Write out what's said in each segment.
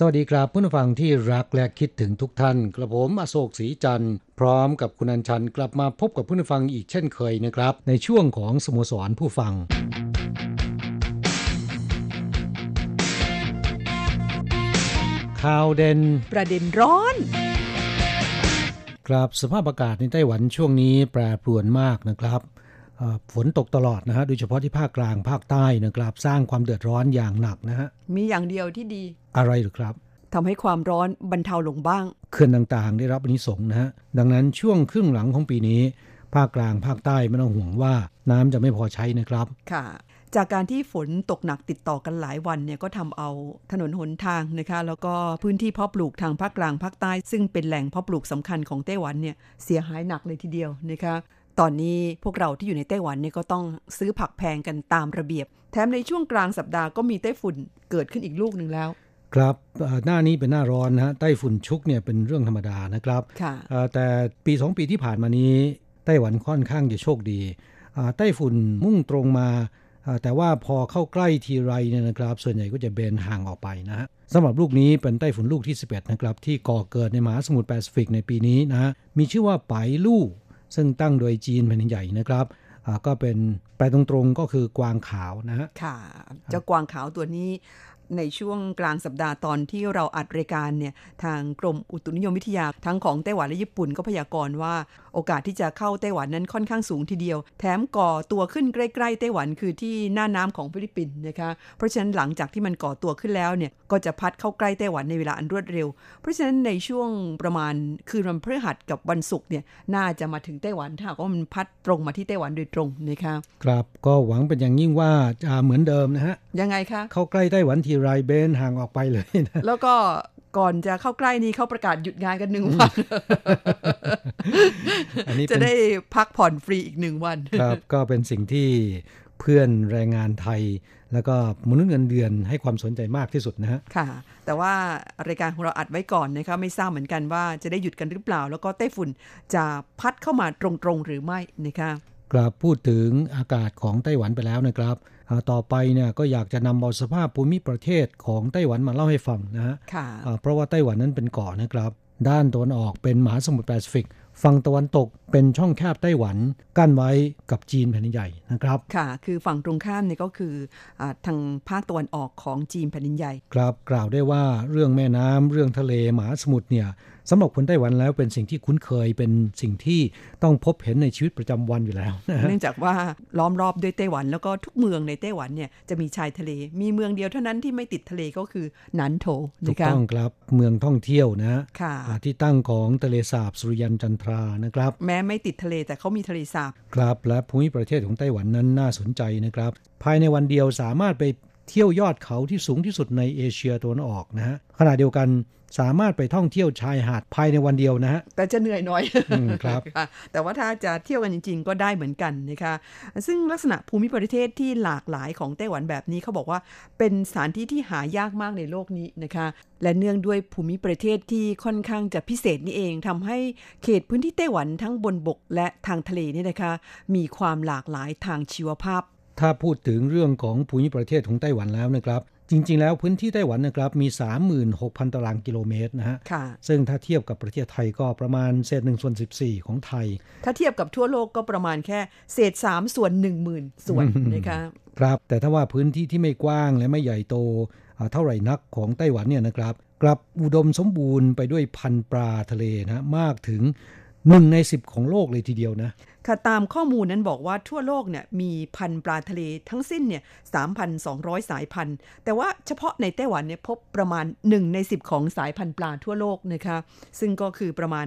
สวัสดีครับผู้ฟังที่รักและคิดถึงทุกท่าน กระผมอโศกศรีจันทร์พร้อมกับคุณอัญชันกลับมาพบกับผู้ฟังอีกเช่นเคยนะครับ ในช่วงของสโมสรผู้ฟังข่าวเด่นประเด็นร้อนครับสภาพอากาศในไต้หวันช่วงนี้แปรปรวนมากนะครับเอ่อ ฝนตกตลอดนะฮะโดยเฉพาะที่ภาคกลางภาคใต้นะครับสร้างความเดือดร้อนอย่างหนักนะฮะมีอย่างเดียวที่ดี อะไรหรือครับทำให้ความร้อนบรรเทาลงบ้างเขื่อนต่างๆ ได้รับอานิสงส์นะฮะดังนั้นช่วงครึ่งหลังของปีนี้ ภาคกลางภาคใต้ไม่ต้องห่วงว่าน้ำจะไม่พอใช้นะครับค่ะ จากการที่ฝนตกหนักติดต่อกันหลายวันเนี่ยก็ทำเอาถนนหนทางนะคะ แล้วก็พื้นที่เพาะปลูกทางภาคกลางภาคใต้ ซึ่งเป็นแหล่งเพาะปลูกสำคัญของไต้หวันเนี่ยเสียหายหนักเลยทีเดียวนะคะ ตอนนี้พวกเราที่อยู่ในไต้หวันเนี่ยก็ต้องซื้อผักแพงกันตามระเบียบ แถมในช่วงกลางสัปดาห์ก็มีไต้ฝุ่นเกิดขึ้นอีกลูกหนึ่งแล้ว ครับเอ่อหน้านี้เป็นหน้าร้อนนะฮะไต้ฝุ่นชุกเนี่ยเป็นเรื่องธรรมดานะครับค่ะเอ่อแต่ปีสองปีที่ผ่านมานี้ไต้หวันค่อนข้างจะโชคดีอ่าไต้ฝุ่นมุ่งตรงมาอ่าแต่ว่าพอเข้าใกล้ทีไรเนี่ยนะครับ ส่วนใหญ่ก็จะเบนห่างออกไปนะฮะสำหรับลูกนี้เป็นไต้ฝุ่นลูกที่ 11 นะครับ ที่ก่อเกิดในมหาสมุทรแปซิฟิกในปีนี้นะฮะมีชื่อว่าไป๋ลู่ ซึ่งตั้งโดยจีนแผ่นดินใหญ่นะครับอ่าก็เป็นแปลตรงๆก็คือกวางขาวนะฮะค่ะ เจ้ากวางขาวตัวนี้ ในช่วงกลางสัปดาห์ตอนที่เราอัดรายการเนี่ยทางกรมอุตุนิยมวิทยาทั้งของไต้หวันและญี่ปุ่นก็พยากรณ์ว่า โอกาสที่จะเข้าไต้หวันนั้นค่อนข้างสูงทีเดียว แถมก่อตัวขึ้นใกล้ๆไต้หวันคือที่น่านน้ำของฟิลิปปินส์นะคะเพราะฉะนั้นหลังจากที่มันก่อตัวขึ้นแล้วเนี่ยก็จะพัดเข้าใกล้ไต้หวันในเวลาอันรวดเร็ว เพราะฉะนั้นในช่วงประมาณคืนวันพฤหัสกับวันศุกร์เนี่ยน่าจะมาถึงไต้หวันถ้าหากว่ามันพัดตรงมาที่ไต้หวันโดยตรงนะคะครับก็หวังเป็นอย่างยิ่งว่าจะเหมือนเดิมนะฮะยังไงคะเข้าใกล้ไต้หวันทีไรเบนห่างออกไปเลยนะแล้วก็ก่อนจะเข้าใกล้นี้เขาประกาศหยุดงานกันหนึ่งวันอันนี้จะเป็นได้พักผ่อนฟรีอีกหนึ่งวันครับ ก็เป็นสิ่งที่เพื่อนแรงงานไทย แล้วก็มนุษย์เงินเดือนให้ความสนใจมากที่สุดนะฮะค่ะ แต่ว่ารายการของเราอัดไว้ก่อนนะคะไม่ทราบเหมือนกันว่าจะได้หยุดกันหรือเปล่า แล้วก็ไต้ฝุ่นจะพัดเข้ามาตรงๆหรือไม่นะคะกลับพูดถึงอากาศของไต้หวันไปแล้วนะครับอ่า ต่อไปเนี่ยก็อยากจะนำเอาสภาพภูมิประเทศของไต้หวันมาเล่าให้ฟังนะฮะค่ะอ่าเพราะว่าไต้หวันนั้นเป็นเกาะนะครับ ด้านตะวันออกเป็นมหาสมุทรแปซิฟิกฝั่งตะวันตกเป็นช่องแคบไต้หวันกั้นไว้กับจีนแผ่นดินใหญ่นะครับค่ะ คือฝั่งตรงข้ามเนี่ยก็คืออาทางภาคตะวันออกของจีนแผ่นดินใหญ่ ครับกล่าวได้ว่าเรื่องแม่น้ำเรื่องทะเลมหาสมุทรเนี่ย สำหรับคนไต้หวันแล้วเป็นสิ่งที่คุ้นเคยเป็นสิ่งที่ต้องพบเห็นในชีวิตประจำวันอยู่แล้วนะฮะเนื่องจากว่าล้อมรอบด้วยไต้หวันแล้วก็ทุกเมืองในไต้หวันเนี่ยจะมีชายทะเล มีเมืองเดียวเท่านั้นที่ไม่ติดทะเลก็คือหนันโถถูกนะคะต้องครับเมืองท่องเที่ยวนะฮะค่ะอ่าที่ตั้งของทะเลสาบสุริยันจันทรานะครับ แม้ไม่ติดทะเลแต่เขามีทะเลสาบครับและภูมิประเทศของไต้หวันนั้นน่าสนใจนะครับ ภายในวันเดียวสามารถไป เที่ยวยอดเขาที่สูงที่สุดในเอเชียตะวันออกนะฮะขณะเดียวกันสามารถไปท่องเที่ยวชายหาดภายในวันเดียวนะฮะแต่จะเหนื่อยหน่อยอืมครับะแต่ว่าถ้าจะเที่ยวกันจริง ๆ ก็ได้เหมือนกันนะคะซึ่งลักษณะภูมิประเทศที่หลากหลายของไต้หวันแบบนี้เขาบอกว่าเป็นสถานที่ที่หายากมากในโลกนี้นะคะ และเนื่องด้วยภูมิประเทศที่ค่อนข้างจะพิเศษนี่เองทำให้เขตพื้นที่ไต้หวันทั้งบนบกและทางทะเลเนี่ยนะคะ มีความหลากหลายทางชีวภาพ ถ้าพูดถึงเรื่องของภูมิประเทศของไต้หวันแล้วนะครับ จริง ๆ แล้วพื้นที่ไต้หวันนะครับมี 36,000 ตารางกิโลเมตรนะฮะค่ะซึ่งถ้าเทียบกับประเทศไทยก็ประมาณเศษหนึ่งส่วนสิบสี่ของไทย ถ้าเทียบกับทั่วโลกก็ประมาณแค่เศษ3ส่วน1 0,000ส่วนนะคะครับแต่ถ้าว่าพื้นที่ที่ไม่กว้างและไม่ใหญ่โตอ่าเท่าไหร่นักของไต้หวันเนี่ยนะครับกลับอุดมสมบูรณ์ไปด้วยพันธุ์ปลาทะเลนะมากถึง หนึ่งในสิบของโลกเลยทีเดียวนะ ค่ะตามข้อมูลนั้นบอกว่าทั่วโลกเนี่ยมีพันปลาทะเลทั้งสิ้นเนี่ย3,200สองร้อยสายพันธุ์ แต่ว่าเฉพาะในไต้หวันเนี่ยพบประมาณ1ใน10ของสายพันธุ์ปลาทั่วโลกนะคะ ซึ่งก็คือประมาณ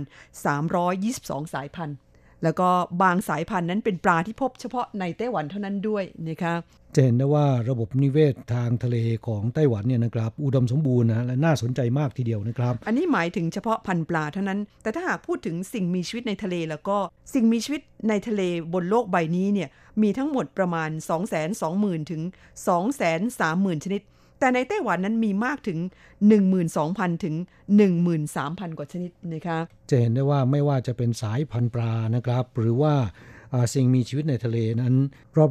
322สายพันธุ์แล้วก็บางสายพันธุ์นั้นเป็นปลาที่พบเฉพาะในไต้หวันเท่านั้นด้วยนะคะ จะเห็นได้ว่าระบบนิเวศทางทะเลของไต้หวันเนี่ยนะครับอุดมสมบูรณ์นะและน่าสนใจมากทีเดียวนะครับ อันนี้หมายถึงเฉพาะพันธุ์ปลาเท่านั้น แต่ถ้าหากพูดถึงสิ่งมีชีวิตในทะเลแล้วก็สิ่งมีชีวิตในทะเลบนโลกใบนี้เนี่ยมีทั้งหมดประมาณ 220,000 ถึง 230,000 ชนิด แต่ในไต้หวันนั้นมีมากถึง 12,000 ถึง 13,000 กว่าชนิดนะคะจะเห็นได้ว่าไม่ว่าจะเป็นสายพันธุ์ปลานะครับ หรือว่าอ่า สิ่งมีชีวิตในทะเลนั้น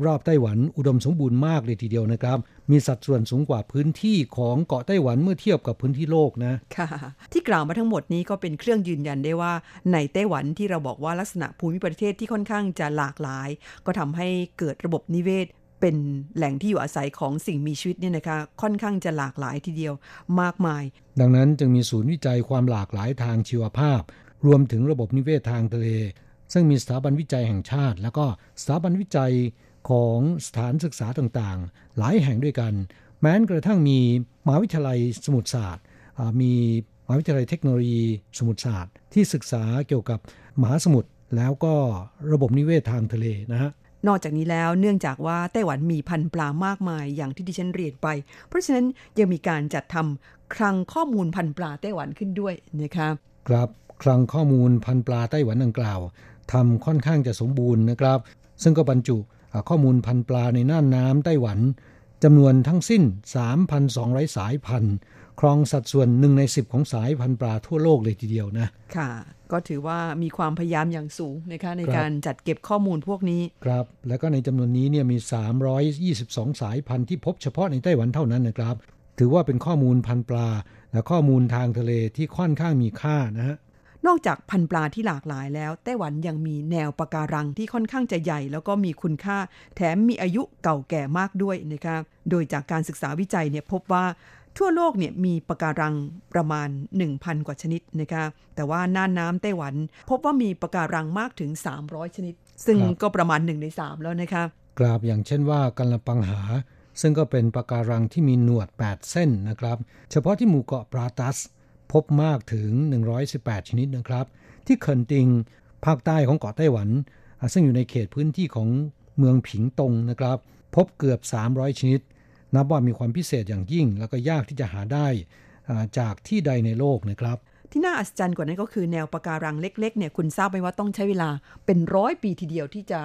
รอบๆไต้หวันอุดมสมบูรณ์มากเลยทีเดียวนะครับ มีสัดส่วนสูงกว่าพื้นที่ของเกาะไต้หวันเมื่อเทียบกับพื้นที่โลกนะค่ะ ที่กล่าวมาทั้งหมดนี้ก็เป็นเครื่องยืนยันได้ว่าในไต้หวันที่เราบอกว่าลักษณะภูมิประเทศที่ค่อนข้างจะหลากหลาย ก็ทำให้เกิดระบบนิเวศเป็นแหล่งที่อยู่อาศัยของสิ่งมีชีวิตเนี่ยนะคะ ค่อนข้างจะหลากหลายทีเดียวมากมาย ดังนั้นจึงมีศูนย์วิจัยความหลากหลายทางชีวภาพ รวมถึงระบบนิเวศทางทะเล ซึ่งมีสถาบันวิจัยแห่งชาติ แล้วก็สถาบันวิจัยของสถานศึกษาต่างๆ หลายแห่งด้วยกัน แม้กระทั่งมีมหาวิทยาลัยสมุทรศาสตร์อ่ามีมหาวิทยาลัยเทคโนโลยีสมุทรศาสตร์ที่ศึกษาเกี่ยวกับมหาสมุทรแล้วก็ระบบนิเวศทางทะเลนะฮะนอกจากนี้แล้วเนื่องจากว่าไต้หวันมีพันธุ์ปลามากมายอย่างที่ดิฉันเรียนไป เพราะฉะนั้นยังมีการจัดทำคลังข้อมูลพันธุ์ปลาไต้หวันขึ้นด้วยนะคะครับคลังข้อมูลพันธุ์ปลาไต้หวันดังกล่าว ทำค่อนข้างจะสมบูรณ์นะครับ ซึ่งก็บรรจุอ่าข้อมูลพันธุ์ปลาในน่านน้ำไต้หวันจำนวนทั้งสิ้น 3,200 สายพันธุ์ครองสัดส่วนหนึ่งใน 10 ของสายพันธุ์ปลาทั่วโลกเลยทีเดียวนะ ค่ะ ก็ถือว่ามีความพยายามอย่างสูงนะคะในครับการจัดเก็บข้อมูลพวกนี้ ครับ แล้วก็ในจำนวนนี้เนี่ยมี 322 สายพันธุ์ที่พบเฉพาะในไต้หวันเท่านั้นนะครับ ถือว่าเป็นข้อมูลพันธุ์ปลา และข้อมูลทางทะเลที่ค่อนข้างมีค่านะฮะ นอกจากพันธุ์ปลาที่หลากหลายแล้วไต้หวันยังมีแนวปะการังที่ค่อนข้างจะใหญ่ แล้วก็มีคุณค่า แถมมีอายุเก่าแก่มากด้วยนะคะโดยจากการศึกษาวิจัยเนี่ยพบว่าทั่วโลกเนี่ยมีปะการังประมาณ 1,000 กว่าชนิดนะคะแต่ว่าน่านน้ำไต้หวัน พบว่ามีปะการังมากถึง 300 ชนิด ซึ่งก็ประมาณ1ใน3 แล้วนะคะกราบอย่างเช่นว่ากัลปังหา ซึ่งก็เป็นปะการังที่มีหนวด 8 เส้นนะครับ เฉพาะที่หมู่เกาะปราตัส พบมากถึง 118 ชนิดนะครับ ที่เคินติง ภาคใต้ของเกาะไต้หวัน ซึ่งอยู่ในเขตพื้นที่ของเมืองผิงตงนะครับ พบเกือบ 300 ชนิด นับว่ามีความพิเศษอย่างยิ่ง แล้วก็ยากที่จะหาได้จากที่ใดในโลกนะครับที่น่าอัศจรรย์กว่านั้นก็คือแนวปะการังเล็ก ๆ เนี่ยคุณทราบไหมว่าต้องใช้เวลาเป็นร้อยปีทีเดียวที่จะ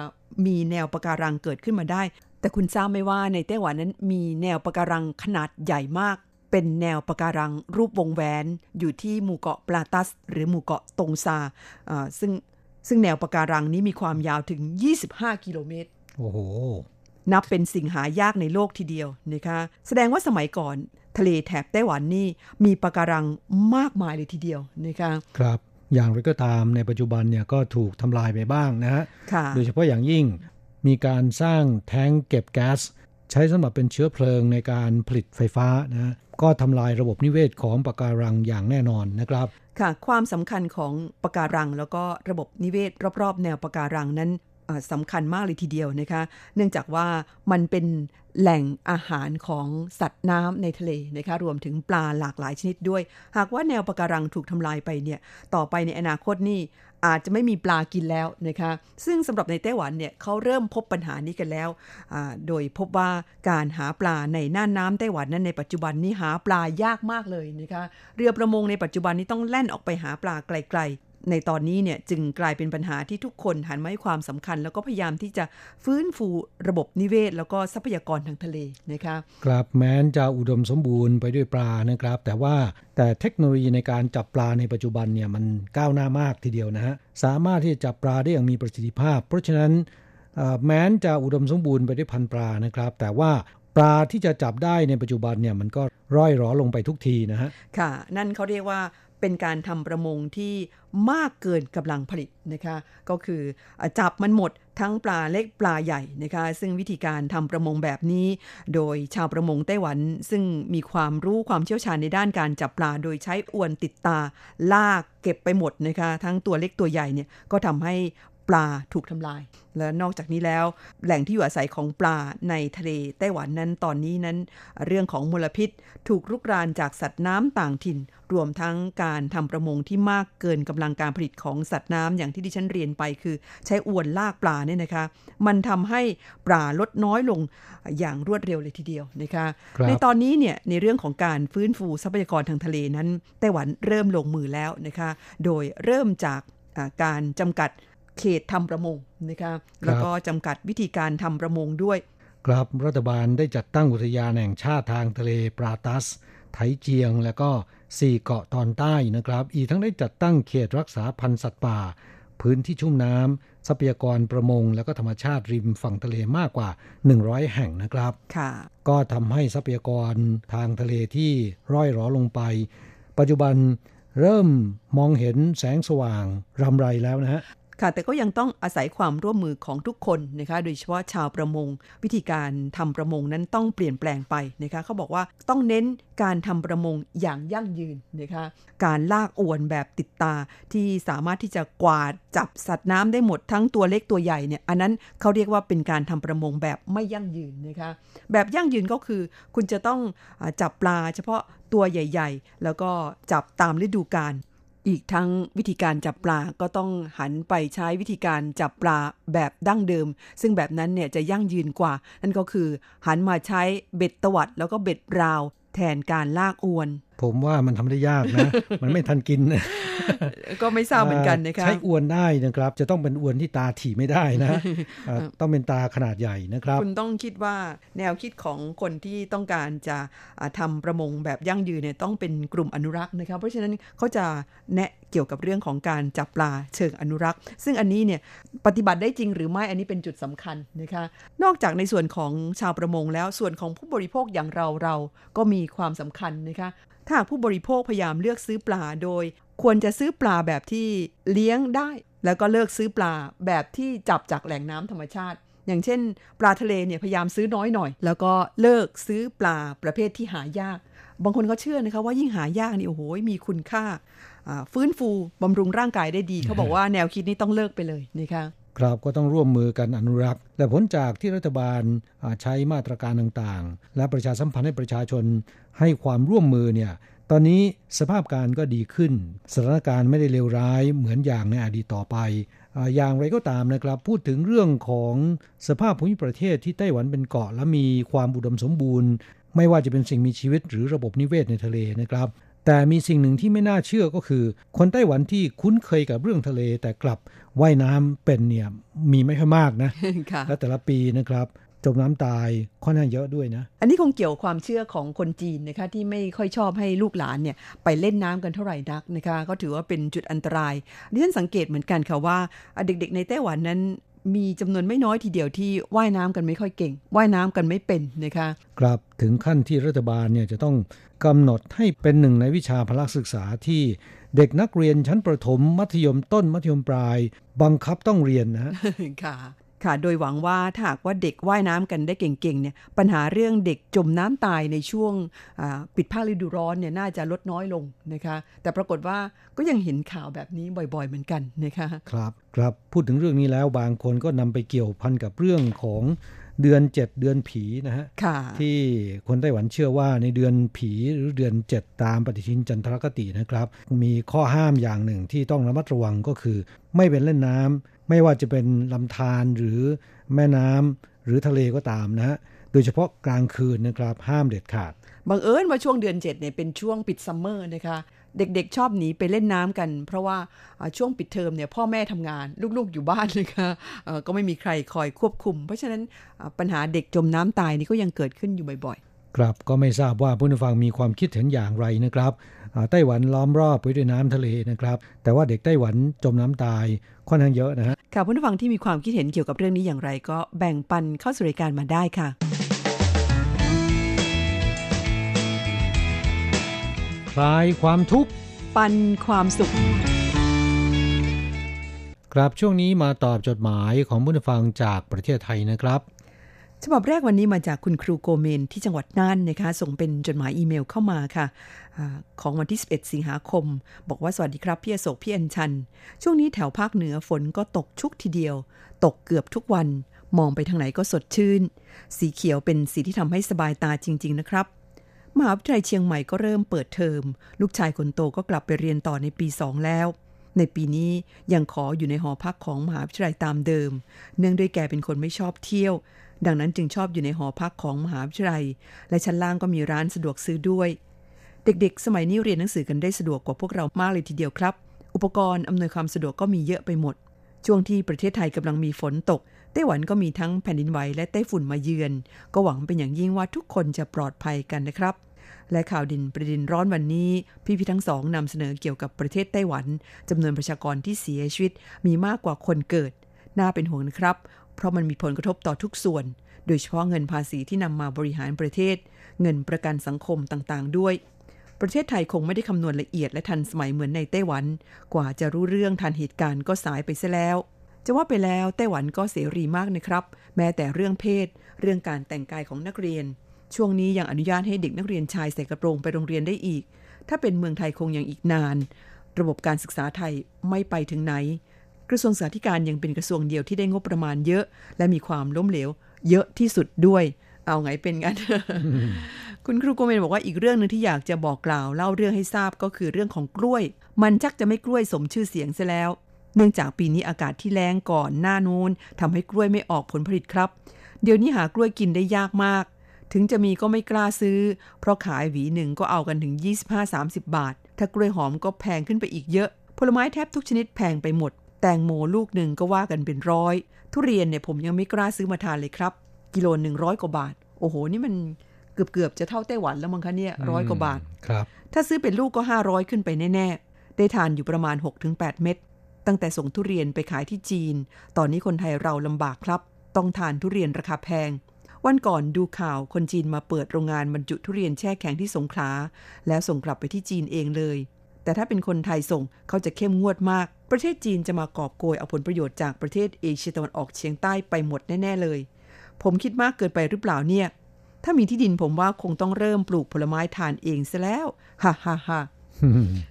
มีแนวปะการังเกิดขึ้นมาได้ แต่คุณทราบไหมว่าในไต้หวันนั้นมีแนวปะการังขนาดใหญ่มาก เป็นแนวปะการังรูปวงแหวนอยู่ที่หมู่เกาะปลาตัส หรือหมู่เกาะตงซาอ่าซึ่งซึ่งแนวปะการังนี้มีความยาวถึง 25 กิโลเมตร โอ้โห นับเป็นสิ่งหายากในโลกทีเดียวนะคะ แสดงว่าสมัยก่อน ทะเลแถบไต้หวันนี่มีปะการังมากมายเลยทีเดียวนะคะครับอย่างไรก็ตามในปัจจุบันเนี่ยก็ถูกทำลายไปบ้างนะฮะค่ะโดยเฉพาะอย่างยิ่งมีการสร้างแท้งเก็บแก๊ส ใช้สำหรับเป็นเชื้อเพลิงในการผลิตไฟฟ้านะฮะก็ทำลายระบบนิเวศของปะการังอย่างแน่นอนนะครับค่ะ ความสำคัญของปะการัง แล้วก็ระบบนิเวศรอบๆ แนวปะการังนั้นสำคัญมากเลยทีเดียวนะคะ เนื่องจากว่ามันเป็นแหล่งอาหารของสัตว์น้ำในทะเลนะคะ รวมถึงปลาหลากหลายชนิดด้วย หากว่าแนวปะการังถูกทำลายไปเนี่ย ต่อไปในอนาคตนี่ อาจจะไม่มีปลากินแล้วนะคะซึ่งสำหรับในไต้หวันเนี่ยเขาเริ่มพบปัญหานี้กันแล้ว โดยพบว่าการหาปลาในน่านน้ำไต้หวันนั้นในปัจจุบันนี้หาปลายากมากเลยนะคะเรือประมงในปัจจุบันนี้ต้องแล่นออกไปหาปลาไกล ในตอนนี้เนี่ยจึงกลายเป็นปัญหาที่ทุกคนหันมาให้ความสำคัญ แล้วก็พยายามที่จะฟื้นฟูระบบนิเวศ แล้วก็ทรัพยากรทางทะเลนะคะครับแม้นจะอุดมสมบูรณ์ไปด้วยปลานะครับ แต่ว่าแต่เทคโนโลยีในการจับปลาในปัจจุบันเนี่ยมันก้าวหน้ามากทีเดียวนะฮะสามารถที่จะจับปลาได้อย่างมีประสิทธิภาพ เพราะฉะนั้นเอ่อแม้นจะอุดมสมบูรณ์ไปด้วยพันธุ์ปลานะครับ แต่ว่าปลาที่จะจับได้ในปัจจุบันเนี่ยมันก็ร่อยหรอลงไปทุกทีนะฮะ ค่ะ นั่นเขาเรียกว่า เป็นการทำประมงที่มากเกินกำลังผลิตนะคะ ก็คือจับมันหมดทั้งปลาเล็กปลาใหญ่นะคะ ซึ่งวิธีการทำประมงแบบนี้ โดยชาวประมงไต้หวัน ซึ่งมีความรู้ความเชี่ยวชาญในด้านการจับปลา โดยใช้อวนติดตาลากเก็บไปหมดนะคะ ทั้งตัวเล็กตัวใหญ่เนี่ยก็ทำให้ ปลาถูกทำลาย และนอกจากนี้แล้ว แหล่งที่อยู่อาศัยของปลาในทะเลไต้หวันนั้นตอนนี้นั้น เรื่องของมลพิษถูกรุกรานจากสัตว์น้ำต่างถิ่น รวมทั้งการทำประมงที่มากเกินกำลังการผลิตของสัตว์น้ำอย่างที่ดิฉันเรียนไปคือ ใช้อวนลากปลาเนี่ยนะคะ มันทำให้ปลาลดน้อยลงอย่างรวดเร็วเลยทีเดียวนะคะในตอนนี้เนี่ยในเรื่องของการฟื้นฟูทรัพยากรทางทะเลนั้นไต้หวันเริ่มลงมือแล้วนะคะ โดยเริ่มจากการจำกัด เขตทำประมงนะคะแล้วก็จำกัดวิธีการทำประมงด้วย ครับรัฐบาลได้จัดตั้งอุทยานแห่งชาติทางทะเลปราตัส ไถเจียงและก็สี่เกาะตอนใต้นะครับ อีกทั้งได้จัดตั้งเขตรักษาพันธุ์สัตว์ป่า พื้นที่ชุ่มน้ำทรัพยากรประมง และก็ธรรมชาติริมฝั่งทะเลมากกว่า 100 แห่งนะครับค่ะก็ทำให้ทรัพยากรทางทะเลที่ร่อยหรอลงไป ปัจจุบันเริ่มมองเห็นแสงสว่างรำไรแล้วนะฮะ ค่ะแต่ก็ยังต้องอาศัยความร่วมมือของทุกคนนะคะโดยเฉพาะชาวประมง วิธีการทำประมงนั้นต้องเปลี่ยนแปลงไปนะคะเขาบอกว่าต้องเน้นการทำประมงอย่างยั่งยืนนะคะการลากอวนแบบติดตาที่สามารถที่จะกวาดจับสัตว์น้ำได้หมดทั้งตัวเล็กตัวใหญ่เนี่ยอันนั้นเขาเรียกว่าเป็นการทำประมงแบบไม่ยั่งยืนนะคะแบบยั่งยืนก็คือ คุณจะต้องจับปลาเฉพาะตัวใหญ่ ๆ แล้วก็จับตามฤดูกาล อีกทั้งวิธีการจับปลาก็ต้องหันไปใช้วิธีการจับปลาแบบดั้งเดิม ซึ่งแบบนั้นเนี่ยจะยั่งยืนกว่า นั่นก็คือหันมาใช้เบ็ดตวัดแล้วก็เบ็ดราว แทนการลากอวน ผมว่ามันทำได้ยากนะ มันไม่ทันกิน ก็ไม่ทราบเหมือนกันนะคะใช้อวนได้นะครับ จะต้องเป็นอวนที่ตาถี่ไม่ได้นะต้องเป็นตาขนาดใหญ่นะครับ คุณต้องคิดว่าแนวคิดของคนที่ต้องการจะทำประมงแบบยั่งยืนเนี่ยต้องเป็นกลุ่มอนุรักษ์นะครับ เพราะฉะนั้นเขาจะแนะเกี่ยวกับเรื่องของการจับปลาเชิงอนุรักษ์ ซึ่งอันนี้เนี่ยปฏิบัติได้จริงหรือไม่อันนี้เป็นจุดสำคัญนะคะนอกจากในส่วนของชาวประมงแล้วส่วนของผู้บริโภคอย่างเราเราก็มีความสำคัญนะคะถ้าผู้บริโภคพยายามเลือกซื้อปลาโดย ควรจะซื้อปลาแบบที่เลี้ยงได้ แล้วก็เลิกซื้อปลาแบบที่จับจากแหล่งน้ำธรรมชาติ อย่างเช่น ปลาทะเลเนี่ยพยายามซื้อน้อยหน่อย แล้วก็เลิกซื้อปลาประเภทที่หายาก บางคนก็เชื่อนะคะว่ายิ่งหายากนี่โอ้โหมีคุณค่า ฟื้นฟูบำรุงร่างกายได้ดี เขาบอกว่าแนวคิดนี้ต้องเลิกไปเลยนะคะครับก็ต้องร่วมมือกันอนุรักษ์ และผลจากที่รัฐบาลใช้มาตรการต่างๆ และประชาสัมพันธ์ให้ประชาชนให้ความร่วมมือเนี่ยตอนนี้สภาพการก็ดีขึ้น สถานการณ์ไม่ได้เลวร้ายเหมือนอย่างในอดีตต่อไป อย่างไรก็ตามนะครับ พูดถึงเรื่องของสภาพภูมิประเทศที่ไต้หวันเป็นเกาะและมีความอุดมสมบูรณ์ ไม่ว่าจะเป็นสิ่งมีชีวิตหรือระบบนิเวศในทะเลนะครับ แต่มีสิ่งหนึ่งที่ไม่น่าเชื่อก็คือ คนไต้หวันที่คุ้นเคยกับเรื่องทะเลแต่กลับว่ายน้ำเป็นเนี่ยมีไม่ค่อยมากนะและแต่ละปีนะครับจมน้ำตายค่อนข้างเยอะด้วยนะ อันนี้คงเกี่ยวความเชื่อของคนจีนนะคะที่ไม่ค่อยชอบให้ลูกหลานเนี่ยไปเล่นน้ำกันเท่าไหร่นักนะคะ ก็ถือว่าเป็นจุดอันตรายดิฉันสังเกตเหมือนกันค่ะว่าเด็กๆในไต้หวันนั้น มีจำนวนไม่น้อยทีเดียวที่ว่ายน้ำกันไม่ค่อยเก่ง ว่ายน้ำกันไม่เป็นนะคะครับถึงขั้นที่รัฐบาลเนี่ยจะต้องกำหนดให้เป็นหนึ่งในวิชาพละศึกษาที่เด็กนักเรียนชั้นประถมมัธยมต้นมัธยมปลาย บังคับต้องเรียนนะค่ะ ค่ะ โดยหวังว่าถ้าหากว่าเด็กว่ายน้ำกันได้เก่งๆเนี่ยปัญหาเรื่องเด็กจมน้ำตายในช่วงปิดภาคฤดูร้อนเนี่ยน่าจะลดน้อยลงนะคะ แต่ปรากฏว่าก็ยังเห็นข่าวแบบนี้บ่อยๆเหมือนกันนะคะครับครับพูดถึงเรื่องนี้แล้วบางคนก็นำไปเกี่ยวพันกับเรื่องของเดือน 7 เดือนผีนะฮะที่คนไต้หวันเชื่อว่าในเดือนผีหรือเดือน 7 ตามปฏิทินจันทรคตินะครับ มีข้อห้ามอย่างหนึ่งที่ต้องระมัดระวังก็คือ ไม่เป็นเล่นน้ำ ไม่ว่าจะเป็นลำธารหรือแม่น้ำหรือทะเลก็ตามนะฮะโดยเฉพาะกลางคืนนะครับห้ามเด็ดขาดบังเอิญว่าช่วงเดือน7เนี่ยเป็นช่วงปิดซัมเมอร์นะคะเด็กๆ ชอบหนีไปเล่นน้ำกัน เพราะว่าช่วงปิดเทอมเนี่ยพ่อแม่ทำงานลูกๆอยู่บ้านเลยค่ะก็ไม่มีใครคอยควบคุม เพราะฉะนั้นปัญหาเด็กจมน้ำตายนี่ก็ยังเกิดขึ้นอยู่บ่อย ครับก็ไม่ทราบว่าผู้ฟังมีความคิดเห็นอย่างไรนะครับไต้หวันล้อมรอบไปด้วยน้ำทะเลนะครับ แต่ว่าเด็กไต้หวันจมน้ำตายค่อนข้างเยอะนะฮะค่ะผู้ฟังที่มีความคิดเห็นเกี่ยวกับเรื่องนี้อย่างไร ก็แบ่งปันเข้าสู่รายการมาได้ค่ะคลายความทุกข์ปันความสุข ครับช่วงนี้มาตอบจดหมายของผู้ฟังจากประเทศไทยนะครับ ฉบับแรกวันนี้มาจากคุณครูโกเมนที่จังหวัดน่านนะคะ ส่งเป็นจดหมายอีเมลเข้ามาค่ะอของวันที่ 11 สิงหาคม บอกว่าสวัสดีครับ พี่อโศกพี่อัญชัน ช่วงนี้แถวภาคเหนือฝนก็ตกชุกทีเดียว ตกเกือบทุกวัน มองไปทางไหนก็สดชื่น สีเขียวเป็นสีที่ทำให้สบายตาจริง ๆ นะครับมหาวิทยาลัยเชียงใหม่ก็เริ่มเปิดเทอม ลูกชายคนโตก็กลับไปเรียนต่อในปีสองแล้ว ในปีนี้ยังขออยู่ในหอพักของมหาวิทยาลัยตามเดิม เนื่องด้วยแกเป็นคนไม่ชอบเที่ยว ดังนั้นจึงชอบอยู่ในหอพักของมหาวิทยาลัย และชั้นล่างก็มีร้านสะดวกซื้อด้วย เด็กๆ สมัยนี้เรียนหนังสือกันได้สะดวกกว่าพวกเรามากเลยทีเดียวครับ อุปกรณ์อำนวยความสะดวกก็มีเยอะไปหมด ช่วงที่ประเทศไทยกำลังมีฝนตก ไต้หวันก็มีทั้งแผ่นดินไหวและไต้ฝุ่นมาเยือน ก็หวังเป็นอย่างยิ่งว่าทุกคนจะปลอดภัยกันนะครับและข่าวดินประเด็นร้อนวันนี้ พี่พี่ทั้งสองนำเสนอเกี่ยวกับประเทศไต้หวันจำนวนประชากรที่เสียชีวิตมีมากกว่าคนเกิด น่าเป็นห่วงนะครับ เพราะมันมีผลกระทบต่อทุกส่วน โดยเฉพาะเงินภาษีที่นำมาบริหารประเทศ เงินประกันสังคมต่างๆ ด้วย ประเทศไทยคงไม่ได้คำนวณละเอียดและทันสมัยเหมือนในไต้หวัน กว่าจะรู้เรื่องทันเหตุการณ์ก็สายไปซะแล้ว จะว่าไปแล้วไต้หวันก็เสรีมากนะครับ แม้แต่เรื่องเพศ เรื่องการแต่งกายของนักเรียน ช่วงนี้ยังอนุญาตให้เด็กนักเรียนชายใส่กระโปรงไปโรงเรียนได้อีก ถ้าเป็นเมืองไทยคงยังอีกนาน ระบบการศึกษาไทยไม่ไปถึงไหน กระทรวงสาธารณยังเป็นกระทรวงเดียวที่ได้งบประมาณเยอะ และมีความล้มเหลว เยอะที่สุดด้วย เอาไงเป็นกัน คุณครูโกเมนบอกว่าอีกเรื่องหนึ่งที่อยากจะบอกกล่าวเล่าเรื่องให้ทราบก็คือเรื่องของกล้วย มันชักจะไม่กล้วยสมชื่อเสียงซะแล้ว เนื่องจากปีนี้อากาศที่แรงก่อนหน้านู้นทำให้กล้วยไม่ออกผลผลิตครับ เดี๋ยวนี้หากล้วยกินได้ยากมาก ถึงจะมีก็ไม่กล้าซื้อ เพราะขายหวีหนึ่งก็เอากันถึง 25-30 บาท ถ้ากล้วยหอมก็แพงขึ้นไปอีกเยอะ ผลไม้แทบทุกชนิดแพงไปหมด แตงโมลูกหนึ่งก็ว่ากันเป็นร้อย ทุเรียนเนี่ยผมยังไม่กล้าซื้อมาทานเลยครับ กิโลหนึ่งร้อยกว่าบาท โอ้โห นี่มันเกือบเกือบจะเท่าไต้หวันแล้วมั้งคะเนี่ยร้อยกว่าบาทครับ ถ้าซื้อเป็นลูกก็ห้าร้อยขึ้นไปแน่ๆ ได้ทานอยู่ประมาณ 6-8 เม็ดตั้งแต่ส่งทุเรียนไปขายที่จีน ตอนนี้คนไทยเราลำบากครับ ต้องทานทุเรียนราคาแพง วันก่อนดูข่าวคนจีนมาเปิดโรงงานบรรจุทุเรียนแช่แข็งที่สงขลาแล้วส่งกลับไปที่จีนเองเลย แต่ถ้าเป็นคนไทยส่งเขาจะเข้มงวดมาก ประเทศจีนจะมากอบโกยเอาผลประโยชน์จากประเทศเอเชียตะวันออกเฉียงใต้ไปหมดแน่ ๆ เลย ผมคิดมากเกินไปหรือเปล่าเนี่ย ถ้ามีที่ดินผมว่าคงต้องเริ่มปลูกผลไม้ทานเองซะแล้ว ฮ่าฮ่าฮ่า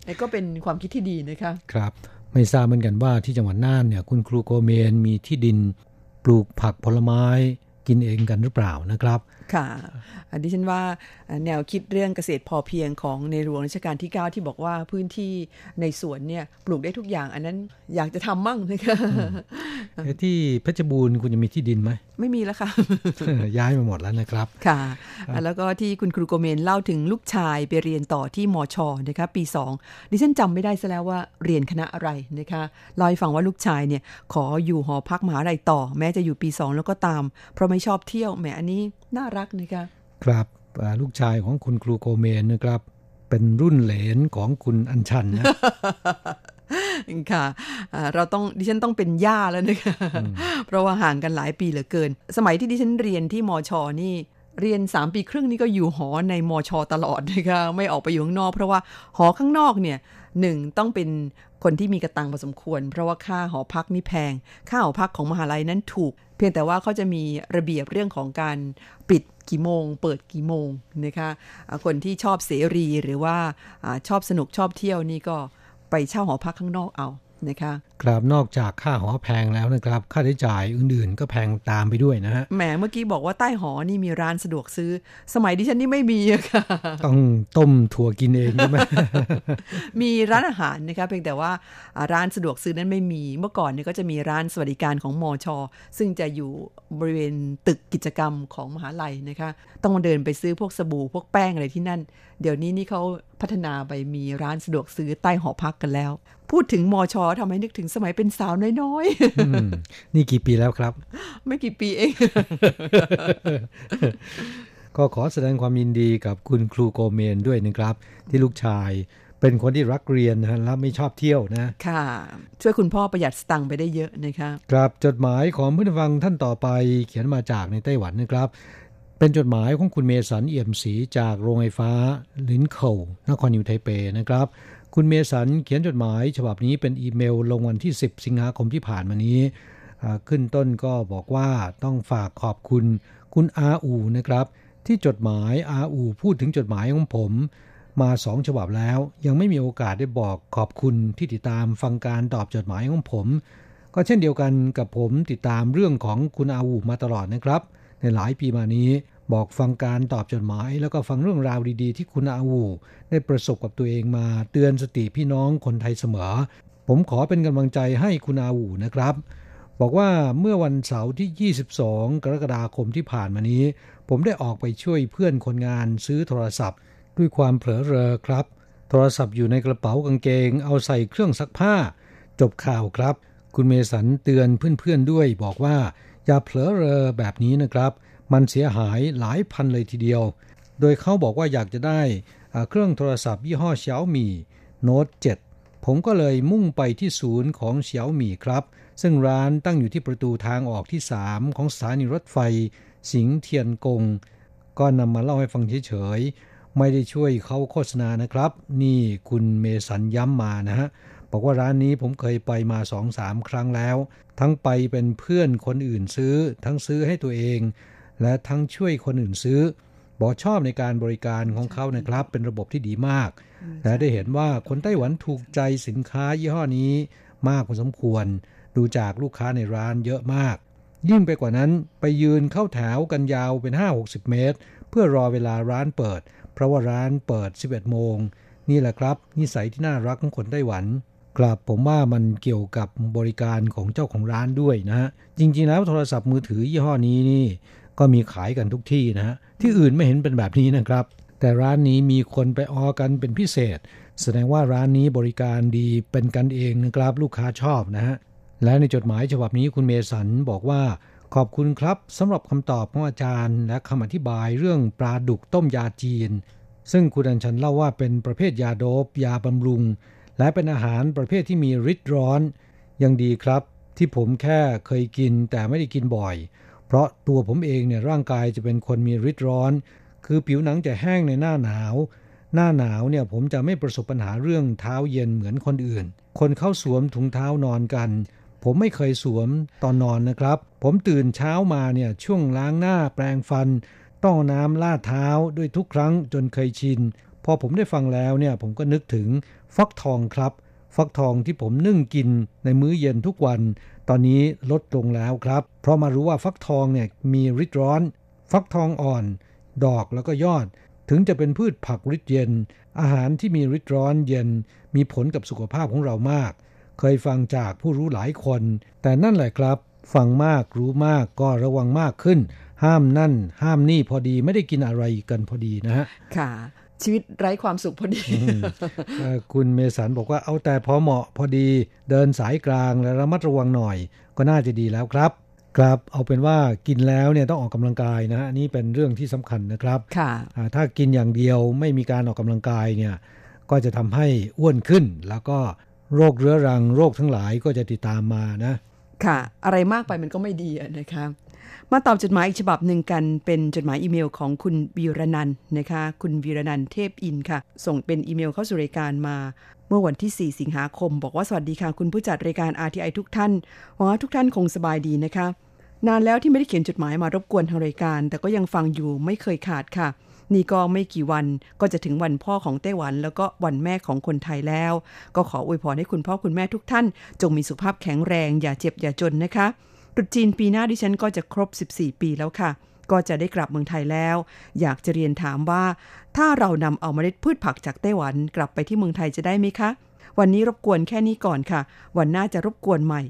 นี่ก็เป็นความคิดที่ดีนะคะ ครับ ไม่ทราบเหมือนกันว่าที่จังหวัดน่านเนี่ย คุณครูโกเมนมีที่ดินปลูกผักผลไม้กินเองกันหรือเปล่านะครับ ค่ะ อันนี้ฉันว่าแนวคิดเรื่องเกษตรพอเพียงของในหลวงรัชกาลที่ 9 ที่บอกว่าพื้นที่ในสวนเนี่ยปลูกได้ทุกอย่าง อันนั้นอยากจะทำมั่งนะคะที่เพชรบูรณ์คุณจะมีที่ดินไหม ไม่มีแล้วค่ะ ย้ายมาหมดแล้วนะครับ ค่ะ แล้วก็ที่คุณครูโกเมนเล่าถึงลูกชายไปเรียนต่อที่มอชอนะคะปี 2 ดิฉันจำไม่ได้ซะแล้วว่าเรียนคณะอะไรนะคะเล่าให้ฟังว่าลูกชายเนี่ยขออยู่หอพักมหาลัยต่อ แม้จะอยู่ปี 2 แล้วก็ตาม เพราะไม่ชอบเที่ยวแหมอันนี้น่ารักนะคะครับลูกชายของคุณครูโกเมนนะครับ เป็นรุ่นเหลนของคุณอัญชันนะค่ะเราต้องดิฉันต้องเป็นย่าแล้วนะคะเพราะว่าห่างกันหลายปีเหลือเกิน สมัยที่ดิฉันเรียนที่มอชอนี่เรียน 3 ปีครึ่งนี่ก็อยู่หอในมอชอตลอดนะคะไม่ออกไปอยู่ข้างนอก เพราะว่าหอข้างนอกเนี่ยหนึ่งต้องเป็น คนที่มีกระตังพอสมควร เพราะว่าค่าหอพักนี่แพง ค่าหอพักของมหาลัยนั้นถูก เพียงแต่ว่าเขาจะมีระเบียบเรื่องของการปิดกี่โมง เปิดกี่โมงนะคะคนที่ชอบเสรีหรือว่าชอบสนุกชอบเที่ยวนี่ก็ไปเช่าหอพักข้างนอกเอา นะคะครับนอกจากค่าหอแพงแล้วนะครับ ค่าใช้จ่ายอื่นๆ ก็แพงตามไปด้วยนะฮะแหมเมื่อกี้บอกว่าใต้หอนี่มีร้านสะดวกซื้อ สมัยดิฉันนี่ไม่มีอะค่ะ ต้องต้มถั่วกินเองใช่ไหมมีร้านอาหารนะคะเพียงแต่ว่าร้านสะดวกซื้อนั้นไม่มีเมื่อก่อนเนี่ยก็จะมีร้านสวัสดิการของมอชอซึ่งจะอยู่บริเวณตึกกิจกรรมของมหาลัยนะคะ ต้องมาเดินไปซื้อพวกสบู่พวกแป้งอะไรที่นั่น เดี๋ยวนี้นี่เขาพัฒนาไปมีร้านสะดวกซื้อใต้หอพักกันแล้ว พูดถึงมอชอทำให้นึกถึงสมัยเป็นสาวน้อยๆ นี่กี่ปีแล้วครับ ไม่กี่ปีเอง ก็ขอแสดงความยินดีกับคุณครูโกเมนด้วยนะครับ ที่ลูกชายเป็นคนที่รักเรียนนะและไม่ชอบเที่ยวนะ ค่ะ ช่วยคุณพ่อประหยัดสตังค์ไปได้เยอะนะคะครับจดหมายของผู้ฟังท่านต่อไปเขียนมาจากในไต้หวันนะครับเป็นจดหมายของคุณเมสันเอี่ยมศรีจากโรงไฟฟ้าลินเคิลนครนิวไทเปนะครับ คุณเมสันเขียนจดหมาย ฉบับนี้เป็นอีเมลลงวันที่ 10 สิงหาคมที่ผ่านมานี้ ขึ้นต้นก็บอกว่าต้องฝากขอบคุณคุณอาอูนะครับ ที่จดหมายอาอูพูดถึงจดหมายของผม มาสองฉบับแล้ว ยังไม่มีโอกาสได้บอกขอบคุณที่ติดตามฟังการตอบจดหมายของผม ก็เช่นเดียวกันกับผมติดตามเรื่องของคุณอาอูมาตลอดนะครับ ในหลายปีมานี้ บอกฟังการตอบจดหมาย แล้วก็ฟังเรื่องราวดีๆ ที่คุณอาวูได้ประสบกับตัวเองมาเตือนสติพี่น้องคนไทยเสมอ ผมขอเป็นกำลังใจให้คุณอาวูนะครับ บอกว่าเมื่อวันเสาร์ที่ 22 กรกฎาคมที่ผ่านมานี้ ผมได้ออกไปช่วยเพื่อนคนงานซื้อโทรศัพท์ ด้วยความเผลอเรอครับ โทรศัพท์อยู่ในกระเป๋ากางเกง เอาใส่เครื่องซักผ้า จบข่าวครับ คุณเมสันเตือนเพื่อนๆด้วย บอกว่าอย่าเผลอเรอแบบนี้นะครับ มันเสียหายหลายพันเลยทีเดียว โดยเขาบอกว่าอยากจะได้เครื่องโทรศัพท์ยี่ห้อเฉียวมีโน้ต7ผมก็เลยมุ่งไปที่ศูนย์ของเฉียวมีครับ ซึ่งร้านตั้งอยู่ที่ประตูทางออกที่ 3 ของสถานีรถไฟ สิงเทียนกง ก็นำมาเล่าให้ฟังเฉยๆ ไม่ได้ช่วยเขาโฆษณานะครับ นี่คุณเมสันย้ำมานะฮะบอกว่าร้านนี้ผมเคยไปมาสองสามครั้งแล้ว ทั้งไปเป็นเพื่อนคนอื่นซื้อ ทั้งซื้อให้ตัวเอง และทั้งช่วยคนอื่นซื้อ บอกชอบในการบริการของเขานะครับ เป็นระบบที่ดีมาก และได้เห็นว่าคนไต้หวันถูกใจสินค้ายี่ห้อนี้ มากพอสมควร ดูจากลูกค้าในร้านเยอะมาก ยิ่งไปกว่านั้นไปยืนเข้าแถวกันยาวเป็น 5-60 เมตร เพื่อรอเวลาร้านเปิด เพราะว่าร้านเปิด 11 โมง นี่แหละครับ นิสัยที่น่ารักของคนไต้หวันกลับผมว่ามันเกี่ยวกับบริการของเจ้าของร้านด้วยนะจริงๆแล้วโทรศัพท์มือถือยี่ห้อนี้นี่ ก็มีขายกันทุกที่นะฮะที่อื่นไม่เห็นเป็นแบบนี้นะครับ แต่ร้านนี้มีคนไปออกันเป็นพิเศษ แสดงว่าร้านนี้บริการดีเป็นกันเองนะครับลูกค้าชอบนะฮะและในจดหมายฉบับนี้คุณเมสันบอกว่าขอบคุณครับสำหรับคำตอบของอาจารย์ และคำอธิบายเรื่องปลาดุกต้มยาจีน ซึ่งคุณอัญชันเล่าว่าเป็นประเภทยาโดบยาบำรุง และเป็นอาหารประเภทที่มีฤทธิ์ร้อน ยังดีครับ ที่ผมแค่เคยกินแต่ไม่ได้กินบ่อย เพราะตัวผมเองเนี่ยร่างกายจะเป็นคนมีฤทธิ์ร้อน คือผิวหนังจะแห้งในหน้าหนาว หน้าหนาวเนี่ยผมจะไม่ประสบปัญหาเรื่องเท้าเย็นเหมือนคนอื่น คนเข้าสวมถุงเท้านอนกัน ผมไม่เคยสวมตอนนอนนะครับ ผมตื่นเช้ามาเนี่ยช่วงล้างหน้าแปรงฟัน ต้องน้ำลาดเท้าด้วยทุกครั้งจนเคยชิน พอผมได้ฟังแล้วเนี่ยผมก็นึกถึงฟักทองครับ ฟักทองที่ผมนึ่งกินในมื้อเย็นทุกวัน ตอนนี้ลดลงแล้วครับ เพราะมารู้ว่าฟักทองเนี่ยมีฤทธิ์ร้อน ฟักทองอ่อน ดอกแล้วก็ยอด ถึงจะเป็นพืชผักฤทธิ์เย็น อาหารที่มีฤทธิ์ร้อนเย็น มีผลกับสุขภาพของเรามาก เคยฟังจากผู้รู้หลายคน แต่นั่นแหละครับ ฟังมากรู้มากก็ระวังมากขึ้น ห้ามนั่น ห้ามนี่พอดีไม่ได้กินอะไรกันพอดีนะฮะค่ะ ชีวิตไร้ความสุขพอดี คุณเมสันบอกว่าเอาแต่พอเหมาะพอดีเดินสายกลางและระมัดระวังหน่อย ก็น่าจะดีแล้วครับ ครับเอาเป็นว่ากินแล้วเนี่ยต้องออกกำลังกายนะนี่เป็นเรื่องที่สำคัญนะครับค่ะถ้ากินอย่างเดียวไม่มีการออกกำลังกายเนี่ยก็จะทำให้อ้วนขึ้น แล้วก็โรคเรื้อรังโรคทั้งหลายก็จะติดตามมานะ ค่ะ อะไรมากไปมันก็ไม่ดีนะคะ มาตอบจดหมายอีกฉบับหนึ่งกัน เป็นจดหมายอีเมลของคุณวีรนันนะคะ คุณวีรนันเทพอินค่ะ ส่งเป็นอีเมลเข้าสู่รายการมา เมื่อวันที่ 4 สิงหาคม บอกว่าสวัสดีค่ะ คุณผู้จัดรายการ RTI ทุกท่านหวังว่าทุกท่านคงสบายดีนะคะ นานแล้วที่ไม่ได้เขียนจดหมายมารบกวนทางรายการ แต่ก็ยังฟังอยู่ไม่เคยขาดค่ะนี่ก็ไม่กี่วันก็จะถึงวันพ่อของไต้หวัน แล้วก็วันแม่ของคนไทยแล้ว ก็ขออวยพรให้คุณพ่อคุณแม่ทุกท่าน จงมีสุขภาพแข็งแรง อย่าเจ็บอย่าจนนะคะ ตรุษจีนปีหน้าดิฉันก็จะครบ 14 ปีแล้วค่ะ ก็จะได้กลับเมืองไทยแล้ว อยากจะเรียนถามว่า ถ้าเรานำเอาเมล็ดพืชผักจากไต้หวันกลับไปที่เมืองไทยจะได้ไหมคะ วันนี้รบกวนแค่นี้ก่อนค่ะ วันหน้าจะรบกวนใหม่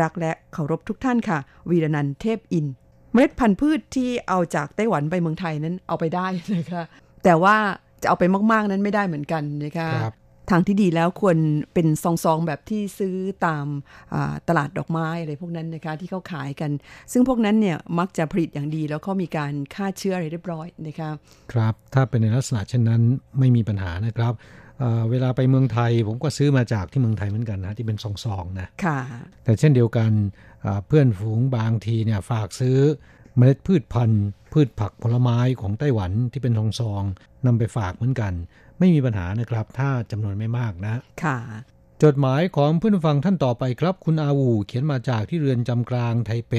รักและเคารพทุกท่านค่ะ วีรนันเทพอิน เมล็ดพันธุ์พืชที่เอาจากไต้หวันไปเมืองไทยนั้นเอาไปได้นะคะ แต่ว่าจะเอาไปมาก ๆ นั้นไม่ได้เหมือนกันนะคะ ทางที่ดีแล้วควรเป็นซองๆแบบที่ซื้อตามตลาดดอกไม้อะไรพวกนั้นนะคะที่เขาขายกัน ซึ่งพวกนั้นเนี่ยมักจะผลิตอย่างดี แล้วก็มีการฆ่าเชื้ออะไรเรียบร้อยนะคะครับถ้าเป็นในลักษณะเช่นนั้นไม่มีปัญหานะครับเวลาไปเมืองไทยผมก็ซื้อมาจากที่เมืองไทยเหมือนกันนะที่เป็นซองๆนะค่ะ แต่เช่นเดียวกันเพื่อนฝูงบางทีเนี่ยฝากซื้อเมล็ดพืชพันธุ์ พืชผักผลไม้ของไต้หวันที่เป็นทองซองนำไปฝากเหมือนกัน ไม่มีปัญหานะครับ ถ้าจำนวนไม่มากนะ ค่ะ จดหมายของเพื่อนฟังท่านต่อไปครับ คุณอาวูเขียนมาจากที่เรือนจำกลางไทเป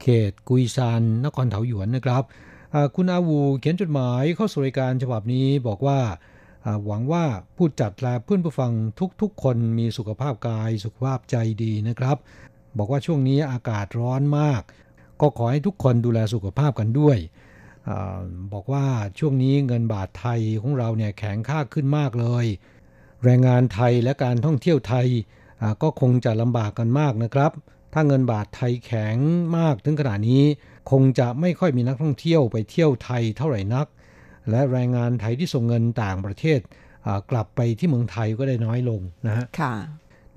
เขตกุยซานนครเถาหยวนนะครับคุณอาวูเขียนจดหมายเข้าสู่รายการฉบับนี้บอกว่าหวังว่าผู้จัดและเพื่อนผู้ฟังทุกๆ คนมีสุขภาพกายสุขภาพใจดีนะครับ บอกว่าช่วงนี้อากาศร้อนมาก ก็ขอให้ทุกคนดูแลสุขภาพกันด้วยอ บอกว่าช่วงนี้เงินบาทไทยของเราเนี่ยแข็งค่าขึ้นมากเลย แรงงานไทยและการท่องเที่ยวไทยก็คงจะลำบากกันมากนะครับ ถ้าเงินบาทไทยแข็งมากถึงขนาดนี้ คงจะไม่ค่อยมีนักท่องเที่ยวไปเที่ยวไทยเท่าไหร่นัก และแรงงานไทยที่ส่งเงินต่างประเทศกลับไปที่เมืองไทยก็ได้น้อยลงนะฮะ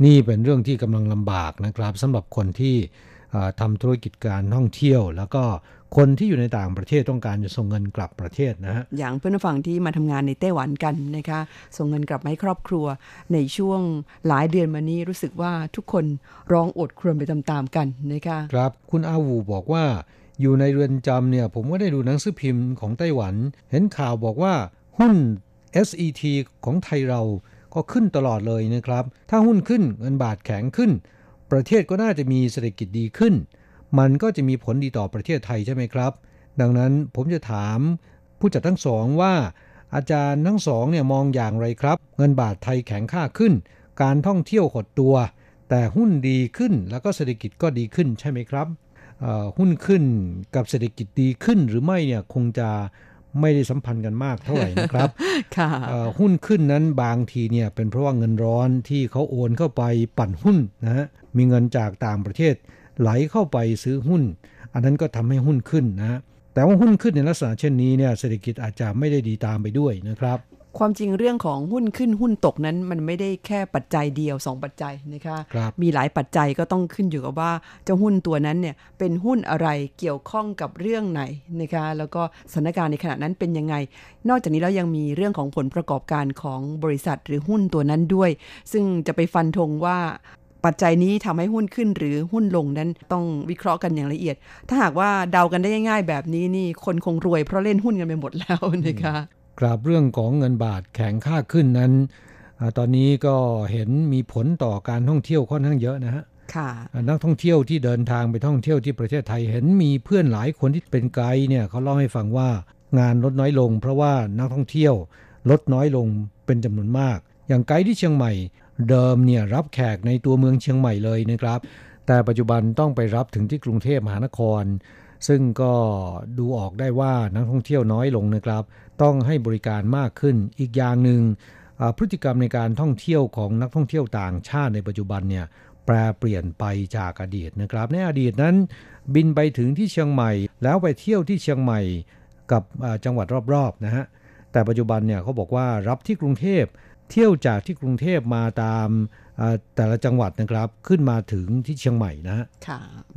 นี่เป็นเรื่องที่กำลังลำบากนะครับสำหรับคนที่ทำธุรกิจการท่องเที่ยว แล้วก็ คนที่อยู่ในต่างประเทศต้องการจะส่งเงินกลับประเทศนะฮะอย่างเพื่อนฝั่งที่มาทำงานในไต้หวันกันนะคะส่งเงินกลับมาให้ครอบครัว ในช่วงหลายเดือนมานี้รู้สึกว่าทุกคนร้องอดครวญไปตามๆกันนะคะครับคุณอาวูบอกว่าอยู่ในเรือนจำเนี่ยผมก็ได้ดูหนังสือพิมพ์ของไต้หวัน เห็นข่าวบอกว่าหุ้น SET ของไทยเราก็ขึ้นตลอดเลยนะครับ ถ้าหุ้นขึ้นเงินบาทแข็งขึ้น ประเทศก็น่าจะมีเศรษฐกิจดีขึ้น มันก็จะมีผลดีต่อประเทศไทยใช่ไหมครับ ดังนั้นผมจะถามผู้จัดทั้งสองว่า อาจารย์ทั้งสองเนี่ยมองอย่างไรครับ เงินบาทไทยแข็งค่าขึ้น การท่องเที่ยวหดตัว แต่หุ้นดีขึ้นแล้วก็เศรษฐกิจก็ดีขึ้นใช่ไหมครับหุ้นขึ้นกับเศรษฐกิจดีขึ้นหรือไม่เนี่ยคงจะไม่ได้สัมพันธ์กันมากเท่าไหร่นะครับหุ้นขึ้นนั้นบางทีเนี่ยเป็นเพราะว่าเงินร้อนที่เขาโอนเข้าไปปั่นหุ้นนะฮะมีเงินจากต่างประเทศ ไหลเข้าไปซื้อหุ้น อันนั้นก็ทำให้หุ้นขึ้นนะแต่ว่าหุ้นขึ้นในลักษณะเช่นนี้เนี่ยเศรษฐกิจอาจจะไม่ได้ดีตามไปด้วยนะครับความจริงเรื่องของหุ้นขึ้นหุ้นตกนั้นมันไม่ได้แค่ปัจจัยเดียว 2 ปัจจัยนะคะคมีหลายปัจจัยก็ต้องขึ้นอยู่กับว่าเจ้าหุ้นตัวนั้นเนี่ยเป็นหุ้นอะไรเกี่ยวข้องกับเรื่องไหนนะคะแล้วก็สถานการณ์ในขณะนั้นเป็นยังไง นอกจากนี้แล้วยังมีเรื่องของผลประกอบการของบริษัทหรือหุ้นตัวนั้นด้วย ซึ่งจะไปฟันธงว่า ปัจจัยนี้ทำให้หุ้นขึ้นหรือหุ้นลงนั้นต้องวิเคราะห์กันอย่างละเอียด ถ้าหากว่าเดากันได้ง่ายๆ แบบนี้นี่คนคงรวยเพราะเล่นหุ้นกันไปหมดแล้วนะคะกราบเรื่องของเงินบาทแข็งค่าขึ้นนั้นอตอนนี้ก็เห็นมีผลต่อการท่องเที่ยวค่อนข้างเยอะนะฮะนักท่องเที่ยวที่เดินทางไปท่องเที่ยวที่ประเทศไทยเห็นมีเพื่อนหลายคนที่เป็นไกด์เนี่ยเขาเล่าให้ฟังว่างานลดน้อยลง เพราะว่านักท่องเที่ยวลดน้อยลงเป็นจำนวนมาก อย่างไกด์ที่เชียงใหม่ เดิมเนี่ยรับแขกในตัวเมืองเชียงใหม่เลยนะครับ แต่ปัจจุบันต้องไปรับถึงที่กรุงเทพมหานคร ซึ่งก็ดูออกได้ว่านักท่องเที่ยวน้อยลงนะครับ ต้องให้บริการมากขึ้นอีกอย่างหนึ่งพฤติกรรมในการท่องเที่ยวของนักท่องเที่ยวต่างชาติในปัจจุบันเนี่ยแปรเปลี่ยนไปจากอดีตนะครับ ในอดีตนั้น บินไปถึงที่เชียงใหม่ แล้วไปเที่ยวที่เชียงใหม่กับจังหวัดรอบๆนะฮะแต่ปัจจุบันเนี่ยเขาบอกว่ารับที่กรุงเทพ เที่ยวจากที่กรุงเทพมาตามแต่ละจังหวัดนะครับ ขึ้นมาถึงที่เชียงใหม่นะฮะ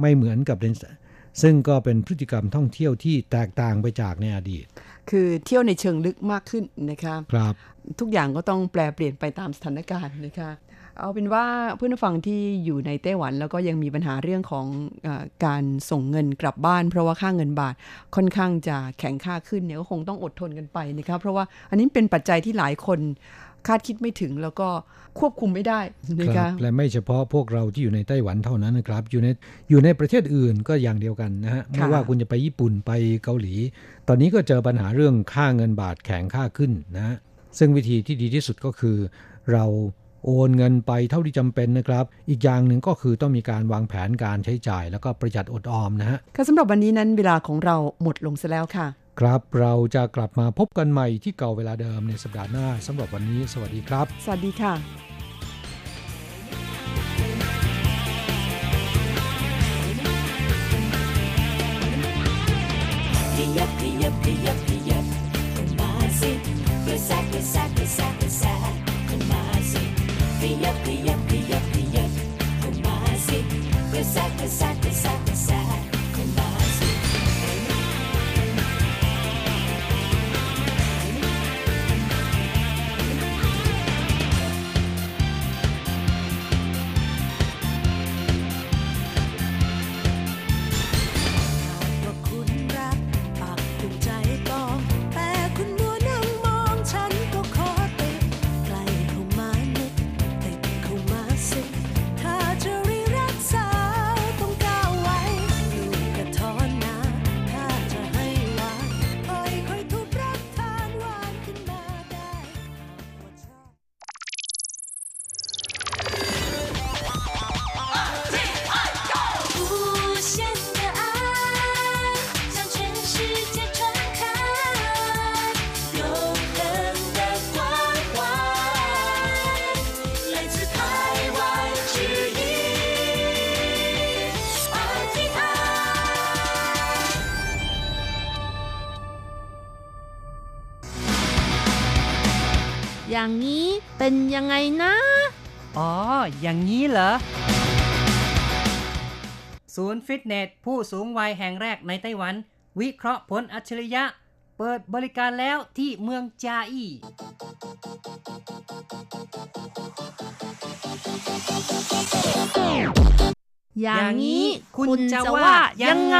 ไม่เหมือนกับซึ่งก็เป็นพฤติกรรมท่องเที่ยวที่แตกต่างไปจากในอดีต คือเที่ยวในเชิงลึกมากขึ้นนะคะครับ ทุกอย่างก็ต้องแปลเปลี่ยนไปตามสถานการณ์นะคะเอาเป็นว่าเพื่อนฟังที่อยู่ในไต้หวันแล้วก็ยังมีปัญหาเรื่องของอการส่งเงินกลับบ้าน เพราะว่าค่าเงินบาทค่อนข้างจะแข็งค่าขึ้นเนี่ยก็คงต้องอดทนกันไปนะครับเพราะว่าอันนี้เป็นปัจจัยที่หลายคน คาดคิดไม่ถึงแล้วก็ควบคุมไม่ได้นะครับและไม่เฉพาะพวกเราที่อยู่ในไต้หวันเท่านั้นนะครับ อยู่ในอยู่ในประเทศอื่นก็อย่างเดียวกันนะฮะไม่ว่าคุณจะไปญี่ปุ่นไปเกาหลี ตอนนี้ก็เจอปัญหาเรื่องค่าเงินบาทแข็งค่าขึ้นนะซึ่งวิธีที่ดีที่สุดก็คือ เราโอนเงินไปเท่าที่จำเป็นนะครับ อีกอย่างหนึ่งก็คือต้องมีการวางแผนการใช้จ่าย แล้วก็ประหยัดอดออมนะฮะค่ะสำหรับวันนี้นั้นเวลาของเราหมดลงซะแล้วค่ะ ครับ เราจะกลับมาพบกันใหม่ที่เก่าเวลาเดิมในสัปดาห์หน้าสำหรับวันนี้ สวัสดีครับ สวัสดีค่ะขยับขยับขยับขยับขึ้นมาสิกระแซกกระแซกกระแซกกระแซกมาสิขยับขยับขยับขยับมาสิกระแซกกระแซกกระแซกกระแซก อย่างนี้เป็นยังไงนะ อ๋อ อย่างนี้เหรอ ศูนย์ฟิตเนส ผู้สูงวัยแห่งแรกในไต้หวัน วิเคราะห์ผลอัจฉริยะ เปิดบริการแล้วที่เมืองจาอี้อย่างนี้คุณจะว่ายังไง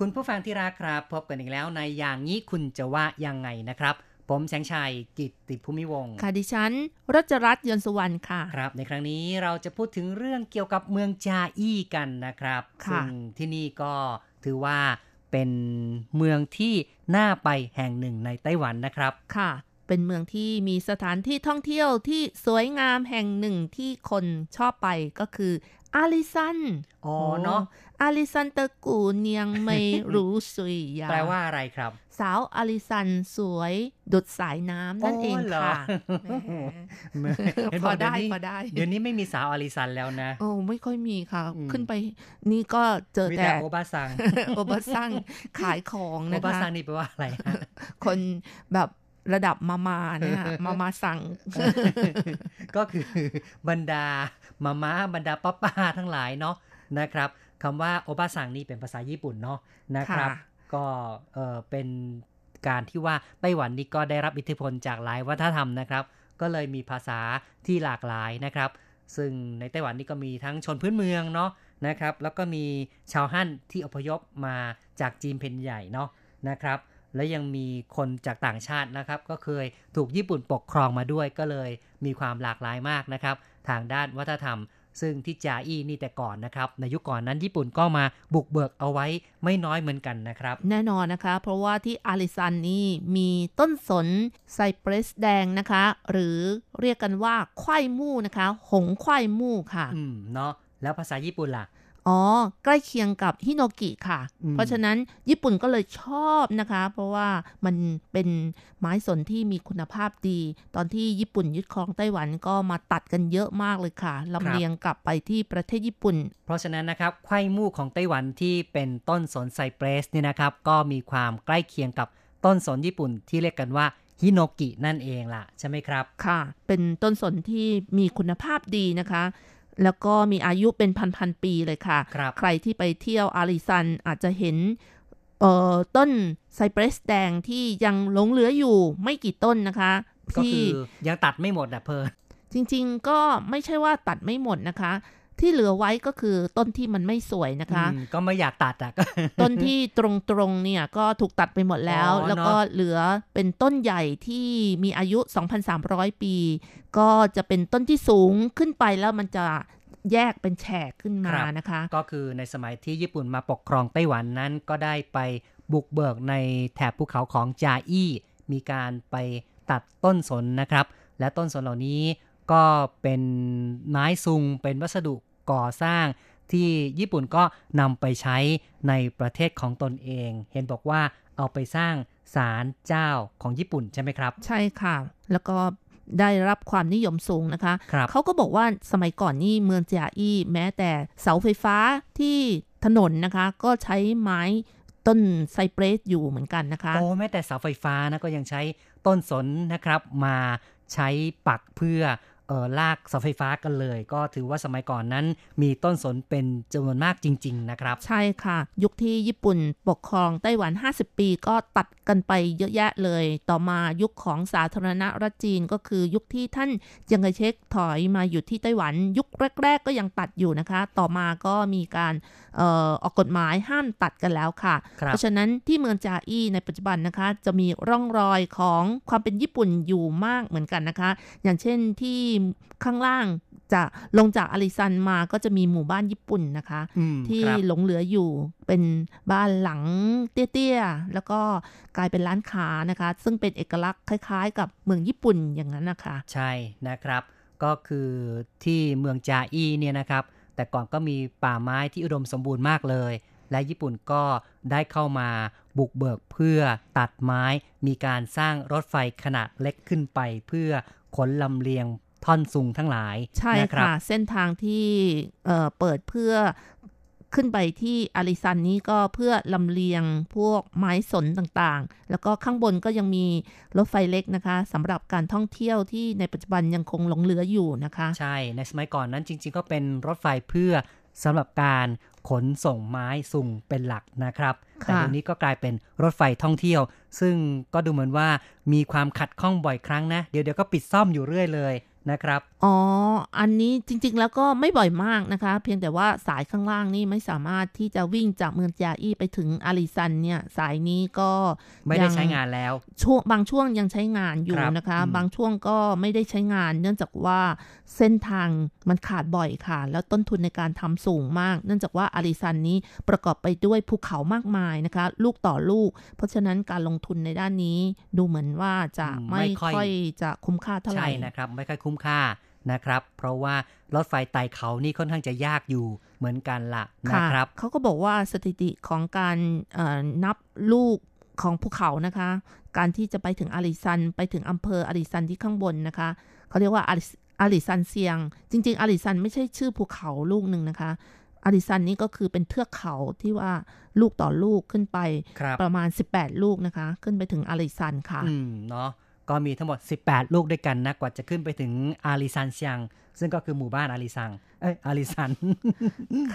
คุณผู้ฟังที่รักครับ พบกันอีกแล้วในอย่างนี้คุณจะว่ายังไงนะครับ ผมแสงชัยกิตติภูมิวงศ์ค่ะดิฉันรัชรัตน์ยนต์สุวรรณค่ะ ครับ ในครั้งนี้เราจะพูดถึงเรื่องเกี่ยวกับเมืองจาอี้กันนะครับค่ะซึ่งที่นี่ก็ถือว่าเป็นเมืองที่น่าไปแห่งหนึ่งในไต้หวันนะครับ ค่ะ เป็นเมืองที่มีสถานที่ท่องเที่ยวที่สวยงามแห่งหนึ่งที่คนชอบไปก็คืออาลิซัน อ๋อเนาะอาลิซันเตอร์กูเนียงไม่รู้สุยยาแปลว่าอะไรครับ สาวอาลิซันสวยดุดสายน้ำนั่นเองหรค่ะแหมเห็นพบอกเดี๋ยได้วนี้พอได้ เดี๋ยวนี้ไม่มีสาวอาริสันแล้วนะ โอ้ไม่ค่อยมีค่ะอืมขึ้นไปนี่ก็เจอมีแต่แต่โอบาซังโอบาซังขายของโอนะบาคะซังนี่แปลว่าอะไรฮะคนแบบ ระดับมามาเนี่ยมามาสั่ง ก็คือบรรดามาม่าบรรดาป้าป้าๆทั้งหลายเนาะนะครับคำว่าโอบาซังนี่เป็นภาษาญี่ปุ่นเนาะนะครับค่ะก็เออเป็นการที่ว่าไต้หวันนี่ก็ได้รับอิทธิพลจากหลายวัฒนธรรมนะครับ ก็เลยมีภาษาที่หลากหลายนะครับ ซึ่งในไต้หวันนี่ก็มีทั้งชนพื้นเมืองเนาะนะครับ แล้วก็มีชาวฮั่นที่อพยพมาจากจีนเพนใหญ่เนาะนะครับ และยังมีคนจากต่างชาตินะครับ ก็เคยถูกญี่ปุ่นปกครองมาด้วยก็เลยมีความหลากหลายมากนะครับ ทางด้านวัฒนธรรม ซึ่งที่จาอี้นี่แต่ก่อนนะครับ ในยุคก่อนนั้นญี่ปุ่นก็มาบุกเบิกเอาไว้ไม่น้อยเหมือนกันนะครับ แน่นอนนะคะ เพราะว่าที่อาริซันนี่มีต้นสนไซเปรสแดงนะคะ หรือเรียกกันว่าควายมู่นะคะ หงควายมู่ค่ะ อืมเนาะแล้วภาษาญี่ปุ่นล่ะ อ๋อ ใกล้เคียงกับฮิโนกิค่ะอืมเพราะฉะนั้นญี่ปุ่นก็เลยชอบนะคะ เพราะว่ามันเป็นไม้สนที่มีคุณภาพดี ตอนที่ญี่ปุ่นยึดครองไต้หวันก็มาตัดกันเยอะมากเลยค่ะลำเลียงกลับไปที่ประเทศญี่ปุ่น เพราะฉะนั้นนะครับไข่มู่ของไต้หวันที่เป็นต้นสนไซเปรสเนี่ยนะครับ ก็มีความใกล้เคียงกับต้นสนญี่ปุ่นที่เรียกกันว่าฮิโนกินั่นเองล่ะ ใช่ไหมครับ ค่ะ เป็นต้นสนที่มีคุณภาพดีนะคะ แล้วก็มีอายุเป็นพันๆปีเลยค่ะครับใครที่ไปเที่ยวอาริซันอาจจะเห็นเอ่อต้นไซเปรสแดงที่ยังหลงเหลืออยู่ไม่กี่ต้นนะคะ ก็ที่คือยังตัดไม่หมดอะเพลินจริงๆก็ไม่ใช่ว่าตัดไม่หมดนะคะ ที่เหลือไว้ก็คือต้นที่มันไม่สวยนะคะอืมก็ไม่อยากตัดอะต้นที่ตรงๆเนี่ยก็ถูกตัดไปหมดแล้วอ๋อแล้วก็เนอะเหลือเป็นต้นใหญ่ที่มีอายุ 2,300 ปี ก็จะเป็นต้นที่สูงขึ้นไปแล้วมันจะแยกเป็นแฉกขึ้นมานะคะ ก็คือในสมัยที่ญี่ปุ่นมาปกครองไต้หวันนั้นก็ได้ไปบุกเบิกในแถบภูเขาของจาอี้มีการไปตัดต้นสนนะครับ และต้นสนเหล่านี้ก็เป็นไม้ซุงเป็นวัสดุ ก่อสร้างที่ญี่ปุ่นก็นำไปใช้ในประเทศของตนเอง เห็นบอกว่าเอาไปสร้างศาลเจ้าของญี่ปุ่นใช่ไหมครับ ใช่ค่ะ แล้วก็ได้รับความนิยมสูงนะคะครับเขาก็บอกว่าสมัยก่อนนี่เมืองเจียอี้แม้แต่เสาไฟฟ้าที่ถนนนะคะ ก็ใช้ไม้ต้นไซเปรสอยู่เหมือนกันนะคะ โอ้แม้แต่เสาไฟฟ้านะก็ยังใช้ต้นสนนะครับมาใช้ปักเพื่อเออ ลากเสาไฟฟ้ากันเลย ก็ถือว่าสมัยก่อนนั้น มีต้นสนเป็นจำนวนมากจริง ๆ นะครับ ใช่ค่ะ ยุคที่ญี่ปุ่นปกครองไต้หวัน 50 ปีก็ตัดกันไปเยอะแยะเลย ต่อมายุคของสาธารณรัฐจีนก็คือยุคที่ท่านเจียงไคเชกถอยมาอยู่ที่ไต้หวัน ยุคแรก ๆ ก็ยังตัดอยู่นะคะ ต่อมาก็มีการเอ่อออกกฎหมายห้ามตัดกันแล้วค่ะครับเพราะฉะนั้นที่เมืองจาอี้ในปัจจุบันนะคะ จะมีร่องรอยของความเป็นญี่ปุ่นอยู่มากเหมือนกันนะคะ อย่างเช่นที่ข้างล่างจะลงจากอาริซันมาก็จะมีหมู่บ้านญี่ปุ่นนะคะอืมที่ครับหลงเหลืออยู่เป็นบ้านหลังเตี้ยๆ แล้วก็กลายเป็นร้านค้านะคะ ซึ่งเป็นเอกลักษณ์คล้ายๆ กับเมืองญี่ปุ่นอย่างนั้นนะคะ ใช่นะครับ ก็คือที่เมืองจาอี้เนี่ยนะครับ แต่ก่อนก็มีป่าไม้ที่อุดมสมบูรณ์มากเลย และญี่ปุ่นก็ได้เข้ามาบุกเบิกเพื่อตัดไม้ มีการสร้างรถไฟขนาดเล็กขึ้นไป เพื่อขนลำเลียง ท่อนซุงทั้งหลาย ใช่นะครัค่ะ เส้นทางที่เอ่อเปิดเพื่อขึ้นไปที่อาริซันนี้ก็เพื่อลำเลียงพวกไม้สนต่างๆ แล้วก็ข้างบนก็ยังมีรถไฟเล็กนะคะสำหรับการท่องเที่ยวที่ในปัจจุบันยังคงหลงเหลืออยู่นะคะ ใช่ในสมัยก่อนนั้นจริง ๆ ก็เป็นรถไฟเพื่อสำหรับการขนส่งไม้สุ่งเป็นหลักนะครับ แต่ค่ะเดี๋ยวนี้ก็กลายเป็นรถไฟท่องเที่ยว ซึ่งก็ดูเหมือนว่ามีความขัดข้องบ่อยครั้งนะ เดี๋ยวเดี๋ยวก็ปิดซ่อมอยู่เรื่อยเลย นะครับ อ๋อ อันนี้จริงๆ แล้วก็ไม่บ่อยมากนะคะ เพียงแต่ว่าสายข้างล่างนี่ไม่สามารถที่จะวิ่งจากเมืองจาอี้ไปถึงอาริซันเนี่ย สายนี้ก็ไม่ได้ยัใช้งานแล้ว ช่วงบางช่วงยังใช้งานอยู่ครับนะคะอืมบางช่วงก็ไม่ได้ใช้งาน เนื่องจากว่าเส้นทางมันขาดบ่อยค่ะ แล้วต้นทุนในการทำสูงมาก เนื่องจากว่าอาริซันนี้ประกอบไปด้วยภูเขามากมายนะคะ ลูกต่อลูก เพราะฉะนั้นการลงทุนในด้านนี้ดูเหมือนว่าจะอืมไม่ไม่ค่อยค่อยจะคุ้มค่าเท่าไหร่ใช่นะครับ ไม่ค่อยคุ้มค่า นะครับ เพราะว่ารถไฟไต่เขานี่ค่อนข้างจะยากอยู่เหมือนกันละนะค่ะครับเขาก็บอกว่าสถิติของการเอ่อนับลูกของภูเขานะคะ การที่จะไปถึงอาริซันไปถึงอำเภออาริซันที่ข้างบนนะคะเขาเรียกว่าอาริอาริซันเซียง จริง ๆอาริซันไม่ใช่ชื่อภูเขาลูกหนึ่งนะคะอาริซันนี่ก็คือเป็นเทือกเขาที่ว่าลูกต่อลูกขึ้นไปครับประมาณ 18 ลูกนะคะ ขึ้นไปถึงอาริซันค่ะ อืมเนาะ ก็มีทั้งหมด 18 ลูกด้วยกันนะ กว่าจะขึ้นไปถึงอาริซันเซียง ซึ่งก็คือหมู่บ้านอาริซัง เอ๊ยอาริซัน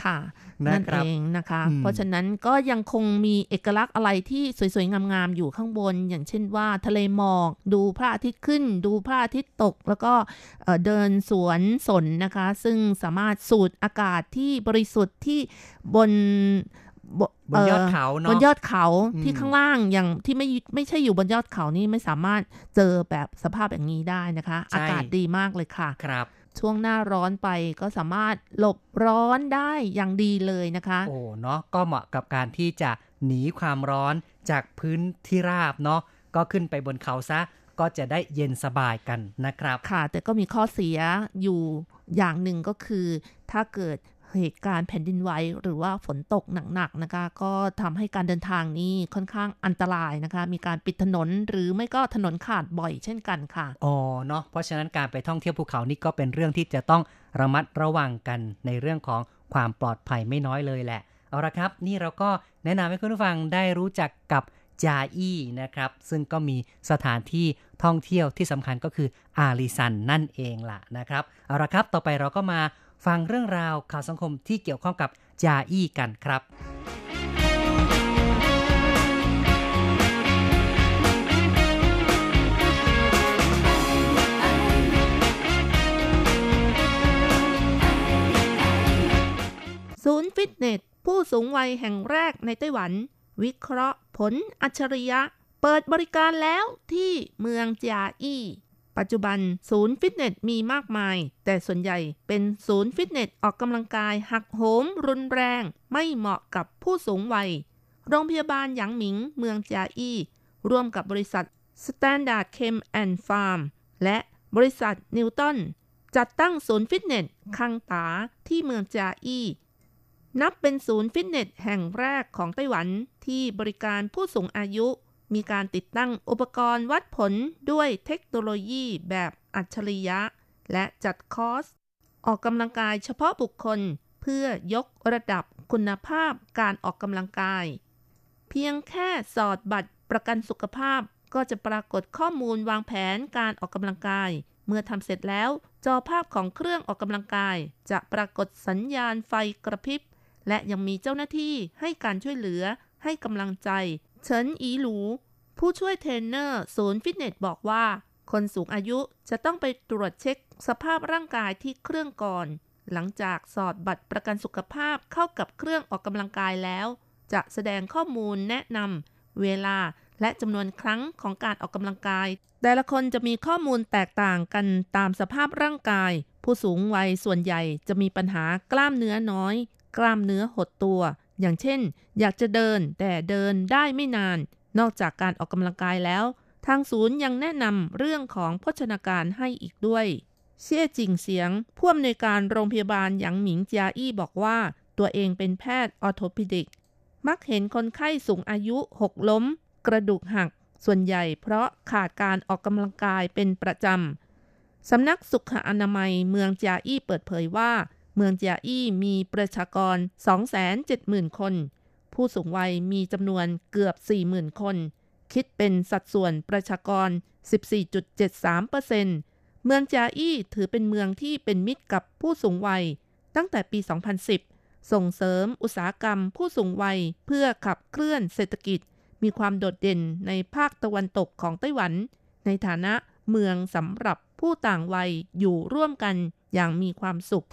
ค่ะนะนั่นครับเองนะคะอืมเพราะฉะนั้นก็ยังคงมีเอกลักษณ์อะไรที่สวยๆ งามๆ อยู่ข้างบน อย่างเช่นว่าทะเลหมอก ดูพระอาทิตย์ขึ้น ดูพระอาทิตย์ตก แล้วก็เอ่อเดินสวนสนนะคะ ซึ่งสามารถสูดอากาศที่บริสุทธิ์ที่บน บนยอดเขาบเนาะนยอดเขาอืมที่ข้างล่างอย่างที่ไม่ไม่ใช่อยู่บนยอดเขานี่ไม่สามารถเจอแบบสภาพอย่างนี้ได้นะคะใช่อากาศดีมากเลยค่ะครับ ช่วงหน้าร้อนไปก็สามารถหลบร้อนได้อย่างดีเลยนะคะ โอ้เนาะก็เหมาะกับการที่จะหนีความร้อนจากพื้นที่ราบเนาะก็ขึ้นไปบนเขาซะก็จะได้เย็นสบายกันนะครับ ค่ะ แต่ก็มีข้อเสียอยู่อย่างหนึ่งก็คือ ถ้าเกิด เหตุการณ์แผ่นดินไหวหรือว่าฝนตกหนักๆนะคะ ก็ทำให้การเดินทางนี้ค่อนข้างอันตรายนะคะ มีการปิดถนนหรือไม่ก็ถนนขาดบ่อยเช่นกันค่ะอ๋อเนาะเพราะฉะนั้นการไปท่องเที่ยวภูเขานี่ก็เป็นเรื่องที่จะต้องระมัดระวังกันในเรื่องของความปลอดภัยไม่น้อยเลยแหละเอาละครับ นี่เราก็แนะนำให้คุณผู้ฟังได้รู้จักกับจาอี้นะครับ ซึ่งก็มีสถานที่ท่องเที่ยวที่สำคัญก็คืออาริซันนั่นเองล่ะนะครับ เอาละครับ ต่อไปเราก็มา ฟังเรื่องราวข่าวสังคมที่เกี่ยวข้องกับจาอี้กันครับศูนย์ฟิตเนส ผู้สูงวัยแห่งแรกในไต้หวัน วิเคราะห์ผลอัจฉริยะ เปิดบริการแล้วที่เมืองจาอี้ ปัจจุบันศูนย์ฟิตเนสมีมากมาย แต่ส่วนใหญ่เป็นศูนย์ฟิตเนสออกกำลังกายหักโหมรุนแรง ไม่เหมาะกับผู้สูงวัย โรงพยาบาลหยางหมิงเมืองจาอี้ ร่วมกับบริษัท Standard Chem and Farm และบริษัทนิวตันจัดตั้งศูนย์ฟิตเนสคังตาที่เมืองจาอี้ นับเป็นศูนย์ฟิตเนสแห่งแรกของไต้หวันที่บริการผู้สูงอายุ มีการติดตั้งอุปกรณ์วัดผลด้วยเทคโนโลยีแบบอัจฉริยะ และจัดคอร์ส ออกกำลังกายเฉพาะบุคคลเพื่อยกระดับคุณภาพการออกกำลังกาย เพียงแค่สอดบัตรประกันสุขภาพก็จะปรากฏข้อมูลวางแผนการออกกำลังกาย เมื่อทำเสร็จแล้ว จอภาพของเครื่องออกกำลังกาย จะปรากฏสัญญาณไฟกระพริบ และยังมีเจ้าหน้าที่ให้การช่วยเหลือ ให้กำลังใจ เฉินอีหลู ผู้ช่วยเทรนเนอร์ศูนย์ฟิตเนสบอกว่า คนสูงอายุจะต้องไปตรวจเช็คสภาพร่างกายที่เครื่องก่อน หลังจากสอดบัตรประกันสุขภาพเข้ากับเครื่องออกกำลังกายแล้ว จะแสดงข้อมูลแนะนำเวลาและจำนวนครั้งของการออกกำลังกาย แต่ละคนจะมีข้อมูลแตกต่างกันตามสภาพร่างกาย ผู้สูงวัยส่วนใหญ่จะมีปัญหากล้ามเนื้อน้อย กล้ามเนื้อหดตัว อย่างเช่น อยากจะเดินแต่เดินได้ไม่นาน นอกจากการออกกำลังกายแล้ว ทางศูนย์ยังแนะนำเรื่องของโภชนาการให้อีกด้วย เชี่ยจิงเสียงผู้อำนวยการโรงพยาบาลหยางหมิงจาอี้บอกว่า ตัวเองเป็นแพทย์ออโทปิดิก มักเห็นคนไข้สูงอายุหกล้ม กระดูกหัก ส่วนใหญ่เพราะขาดการออกกำลังกายเป็นประจำสำนักสุขอนามัยเมืองจาอี้เปิดเผยว่า เมืองเจียอี้มีประชากร 270,000 คน ผู้สูงวัยมีจำนวนเกือบ 40,000 คน คิดเป็นสัดส่วนประชากร 14.73%เมืองจาอี้ถือเป็นเมืองที่เป็นมิตรกับผู้สูงวัย ตั้งแต่ปี 2010 ส่งเสริมอุตสาหกรรมผู้สูงวัยเพื่อขับเคลื่อนเศรษฐกิจ มีความโดดเด่นในภาคตะวันตกของไต้หวัน ในฐานะเมืองสำหรับผู้ต่างวัยอยู่ร่วมกันอย่างมีความสุข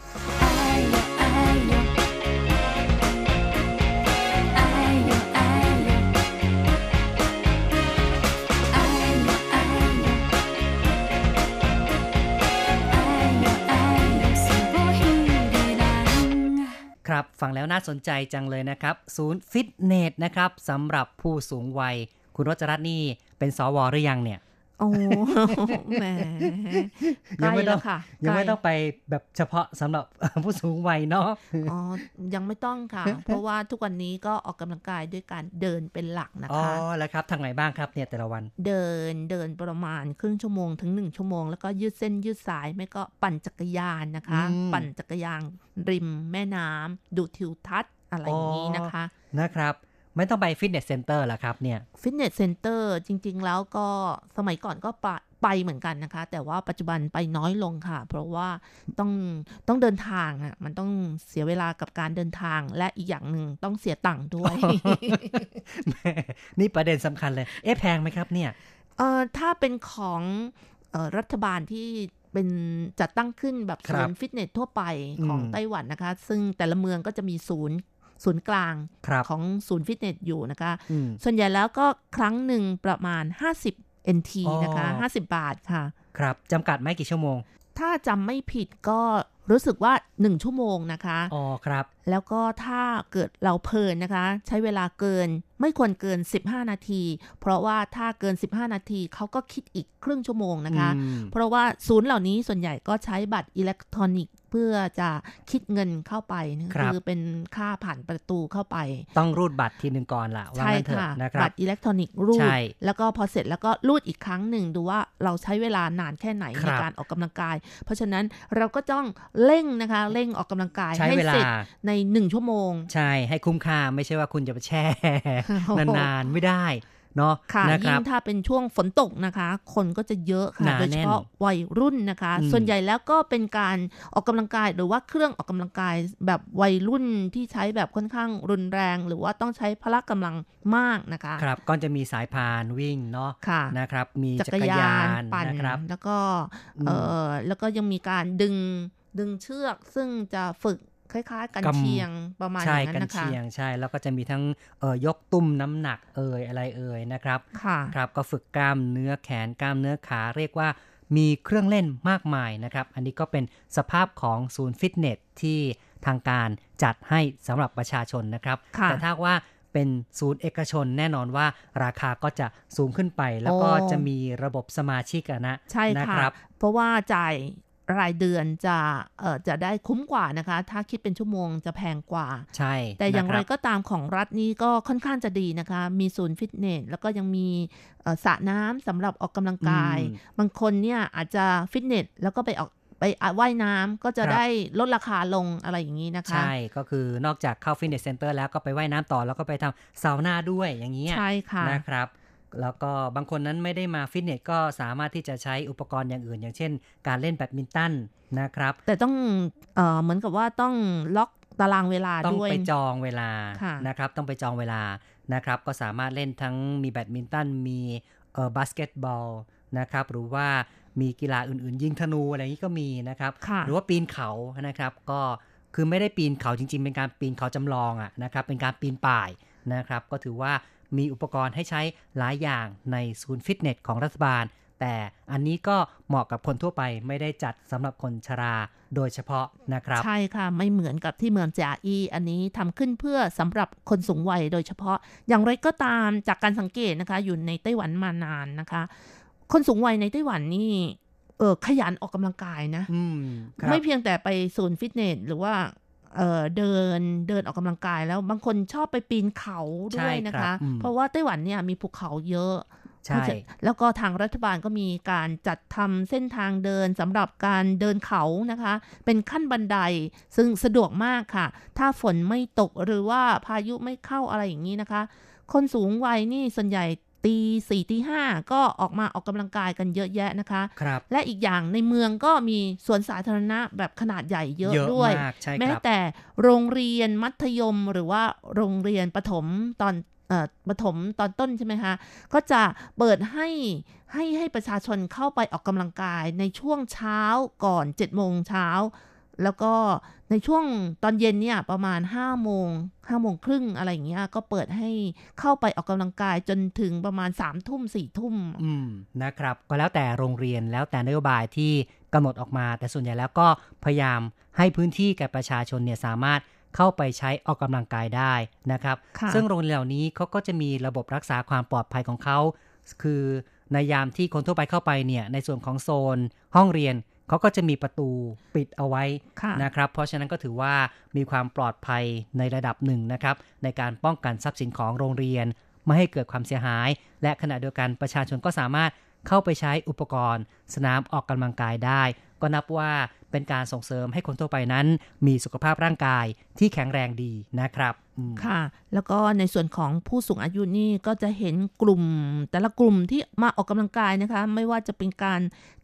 ครับฟังแล้วน่าสนใจจังเลยนะครับ ศูนย์ฟิตเนสนะครับสำหรับผู้สูงวัย คุณรจรัตน์นี่เป็นสวหรือยังเนี่ย โอ้แหมใกยังล้ไม่ต้แล้องวค่ะ ยังไม่ใกล้ต้องไปแบบเฉพาะสำหรับผู้สูงวัยเนาะอ๋อยังไม่ต้องค่ะ เพราะว่าทุกวันนี้ก็ออกกำลังกายด้วยการเดินเป็นหลักนะอ๋อคะแล้วครับทางไหนบ้างครับเนี่ยแต่ละวัน เดินเดินประมาณครึ่งชั่วโมงถึงหนึ่งชั่วโมงแล้วก็ยืดเส้นยืดสายไม่ก็ปั่นจักรยานนะคะอืมปั่นจักรยานริมแม่น้ำดูทิวทัศน์อะไรอย่างนี้นะคะนะครับ ไม่ต้องไป fitness center ละครับเนี่ย fitness center จริง ๆ แล้วก็สมัยก่อนก็ไปไปเหมือนกันนะคะ แต่ว่าปัจจุบันไปน้อยลงค่ะ เพราะว่าต้องต้องเดินทางอะมันต้องเสียเวลากับการเดินทาง และอีกอย่างหนึ่งต้องเสียตังค์ด้วยแหมนี่ประเด็นสำคัญเลย เอ๊ะแพงไหมครับเนี่ยเอ่อถ้าเป็นของเอ่อรัฐบาลที่เป็นจัดตั้งขึ้นแบบครัศูบนย์ฟิตเนสทั่วไปของอืมไต้หวันนะคะ ซึ่งแต่ละเมืองก็จะมีศูนย์ ศูนย์กลางครับของศูนย์ฟิตเนสอยู่นะคะอืมส่วนใหญ่แล้วก็ครั้งหนึ่งประมาณ 50 NT อ๋อนะคะ 50 บาทค่ะ ครับจำกัดไหมกี่ชั่วโมง ถ้าจำไม่ผิดก็รู้สึกว่า 1 ชั่วโมงนะคะ อ๋อ ครับ แล้วก็ถ้าเกิดเราเพลินนะคะ ใช้เวลาเกิน ไม่ควรเกิน 15 นาที เพราะว่าถ้าเกิน 15 นาทีเขาก็คิดอีกครึ่งชั่วโมงนะคะอืมเพราะว่าศูนย์เหล่านี้ส่วนใหญ่ก็ใช้บัตรอิเล็กทรอนิกส์เพื่อจะคิดเงินเข้าไปนะครับคือเป็นค่าผ่านประตูเข้าไป ต้องรูดบัตรทีหนึ่งก่อนละว่าใช่งั้นเถอะค่ะนะครับับตรอิเล็กทรอนิกส์รูดใช่แล้วก็พอเสร็จแล้วก็รูดอีกครั้งหนึ่งดูว่าเราใช้เวลานานแค่ไหนครัในบการออกกำลังกาย เพราะฉะนั้นเราก็ต้องเร่งนะคะเร่งออกกำลังกายใช้ให้เวลาเสร็จในหนึ่งชั่วโมง ใช่ให้คุ้มค่าไม่ใช่ว่าคุณจะไปแช่โอ้โหนานๆไม่ได้เนาะค่ะนะคยิ่รังบถ้าเป็นช่วงฝนตกนะคะ คนก็จะเยอะหค่ะนาโดยเฉพาะแน่นวัยรุ่นนะคะอืมส่วนใหญ่แล้วก็เป็นการออกกำลังกายหรือว่าเครื่องออกกำลังกายแบบวัยรุ่นที่ใช้แบบค่อนข้างรุนแรง หรือว่าต้องใช้พละกำลังมากนะคะครับก็จะมีสายพานวิ่งเนาะค่ะนะครับ มีจัจักกรรยายานนปั่นนะครับแล้วก็อืมเออแล้วก็ยังมีการดึงดึงเชือกซึ่งจะฝึก คล้ายๆ กันกำเชียงประมาณอใช่ย่างนั้กันนนะคะเชียงใช่แล้วก็จะมีทั้งเอ่อยกตุ้มน้ำหนักเอ่ยอะไรเอ่ยนะครับค่ะครับก็ฝึกกล้ามเนื้อแขนกล้ามเนื้อขาเรียกว่ามีเครื่องเล่นมากมายนะครับ อันนี้ก็เป็นสภาพของศูนย์ฟิตเนสที่ทางการจัดให้สำหรับประชาชนนะครับค่ะแต่ถ้าว่าเป็นศูนย์เอกชนแน่นอนว่าราคาก็จะสูงขึ้นไป แล้วก็โอ้จะมีระบบสมาชิกอะนะใช่นะค่ะครับ เพราะว่าจ่าย รายเดือนจะเอ่อจะได้คุ้มกว่านะคะ ถ้าคิดเป็นชั่วโมงจะแพงกว่า ใช่ แต่อย่างไรนะครับก็ตามของรัฐนี้ก็ค่อนข้างจะดีนะคะ มีศูนย์ฟิตเนส แล้วก็ยังมีเอ่อสระน้ำสำหรับออกกำลังกายอืมบางคนเนี่ยอาจจะฟิตเนส แล้วก็ไปออกไปอะว่ายน้ำก็จะครับได้ลดราคาลงอะไรอย่างนี้นะคะ ใช่ ก็คือนอกจากเข้า fitness center แล้วก็ไปว่ายน้ำต่อแล้วก็ไปทำซาวน่าด้วยอย่างนี้ใช่ค่ะนะครับ แล้วก็บางคนนั้นไม่ได้มาฟิตเนสก็สามารถที่จะใช้อุปกรณ์อย่างอื่น อย่างเช่น การเล่นแบดมินตันนะครับ แต่ต้องเอ่อเหมือนกับว่าต้องล็อกตารางเวลาต้องด้วยไปจองเวลาค่ะนะครับ ต้องไปจองเวลานะครับ ก็สามารถเล่นทั้งมีแบดมินตันมีเอ่อบาสเกตบอลนะครับ หรือว่ามีกีฬาอื่นๆ ยิงธนูอะไรอย่างนี้ก็มีนะครับค่ะหรือว่าปีนเขานะครับ ก็คือไม่ได้ปีนเขาจริง ๆ เป็นการปีนเขาจำลองอะนะครับ เป็นการปีนป่ายนะครับ ก็ถือว่า มีอุปกรณ์ให้ใช้หลายอย่างในศูนย์ฟิตเนสของรัฐบาล แต่อันนี้ก็เหมาะกับคนทั่วไปไม่ได้จัดสำหรับคนชราโดยเฉพาะนะครับ ใช่ค่ะ ไม่เหมือนกับที่เมืองจาอี อันนี้ทำขึ้นเพื่อสำหรับคนสูงวัยโดยเฉพาะ อย่างไรก็ตามจากการสังเกตนะคะ อยู่ในไต้หวันมานานนะคะ คนสูงวัยในไต้หวันนี่เออขยันออกกำลังกายนะอืมครับไม่เพียงแต่ไปศูนย์ฟิตเนสหรือว่า เออเดินเดินออกกำลังกายแล้วบางคนชอบไปปีนเขาด้วยนะใช่ครัคะบอืมเพราะว่าไต้หวันเนี่ยมีภูเขาเยอะใช่แล้วก็ทางรัฐบาลก็มีการจัดทำเส้นทางเดินสำหรับการเดินเขานะคะ เป็นขั้นบันไดซึ่งสะดวกมากค่ะ ถ้าฝนไม่ตกหรือว่าพายุไม่เข้าอะไรอย่างนี้นะคะ คนสูงวัยนี่ส่วนใหญ่ ตีสี่ตีห้าก็ออกมาออกกำลังกายกันเยอะแยะนะคะครับและอีกอย่างในเมืองก็มีสวนสาธารณะแบบขนาดใหญ่เยอะเยอะด้วยมากใช่แม้ครับแต่โรงเรียนมัธยมหรือว่าโรงเรียนประถมตอนเอ่อประถมตอนต้นใช่ไหมคะก็จะเปิดให้ให้ให้ประชาชนเข้าไปออกกำลังกายในช่วงเช้าก่อน7จ็ดโมงเช้า แล้วก็ในช่วงตอนเย็นเนี่ยประมาณ5้าโมงห้าโมงครึ่งอะไรอย่างเงี้ยก็เปิดให้เข้าไปออกกำลังกายจนถึงประมาณ3ามทุ่มสี่ทุ่มอืมนะครับ ก็แล้วแต่โรงเรียนแล้วแต่นโยบายที่กำหนดออกมา แต่ส่วนใหญ่แล้วก็พยายามให้พื้นที่แก่ประชาชนเนี่ยสามารถเข้าไปใช้ออกกำลังกายได้นะครับค่ะซึ่งโรงเรียนเหล่านี้เขาก็จะมีระบบรักษาความปลอดภัยของเขาคือในยามที่คนทั่วไปเข้าไปเนี่ยในส่วนของโซน ห้องเรียน เขาก็จะมีประตูปิดเอาไว้ค่ะนะครับ เพราะฉะนั้นก็ถือว่ามีความปลอดภัยในระดับหนึ่งนะครับ ในการป้องกันทรัพย์สินของโรงเรียน ไม่ให้เกิดความเสียหาย และขณะเดียวกันประชาชนก็สามารถเข้าไปใช้อุปกรณ์ สนามออกกำลังกายได้ ก็นับว่า เป็นการส่งเสริมให้คนทั่วไปนั้น มีสุขภาพร่างกายที่แข็งแรงดีนะครับค่ะ แล้วก็ในส่วนของผู้สูงอายุนี่ก็จะเห็นกลุ่ม แต่ละกลุ่มที่มาออกกำลังกายนะคะ ไม่ว่าจะเป็นการ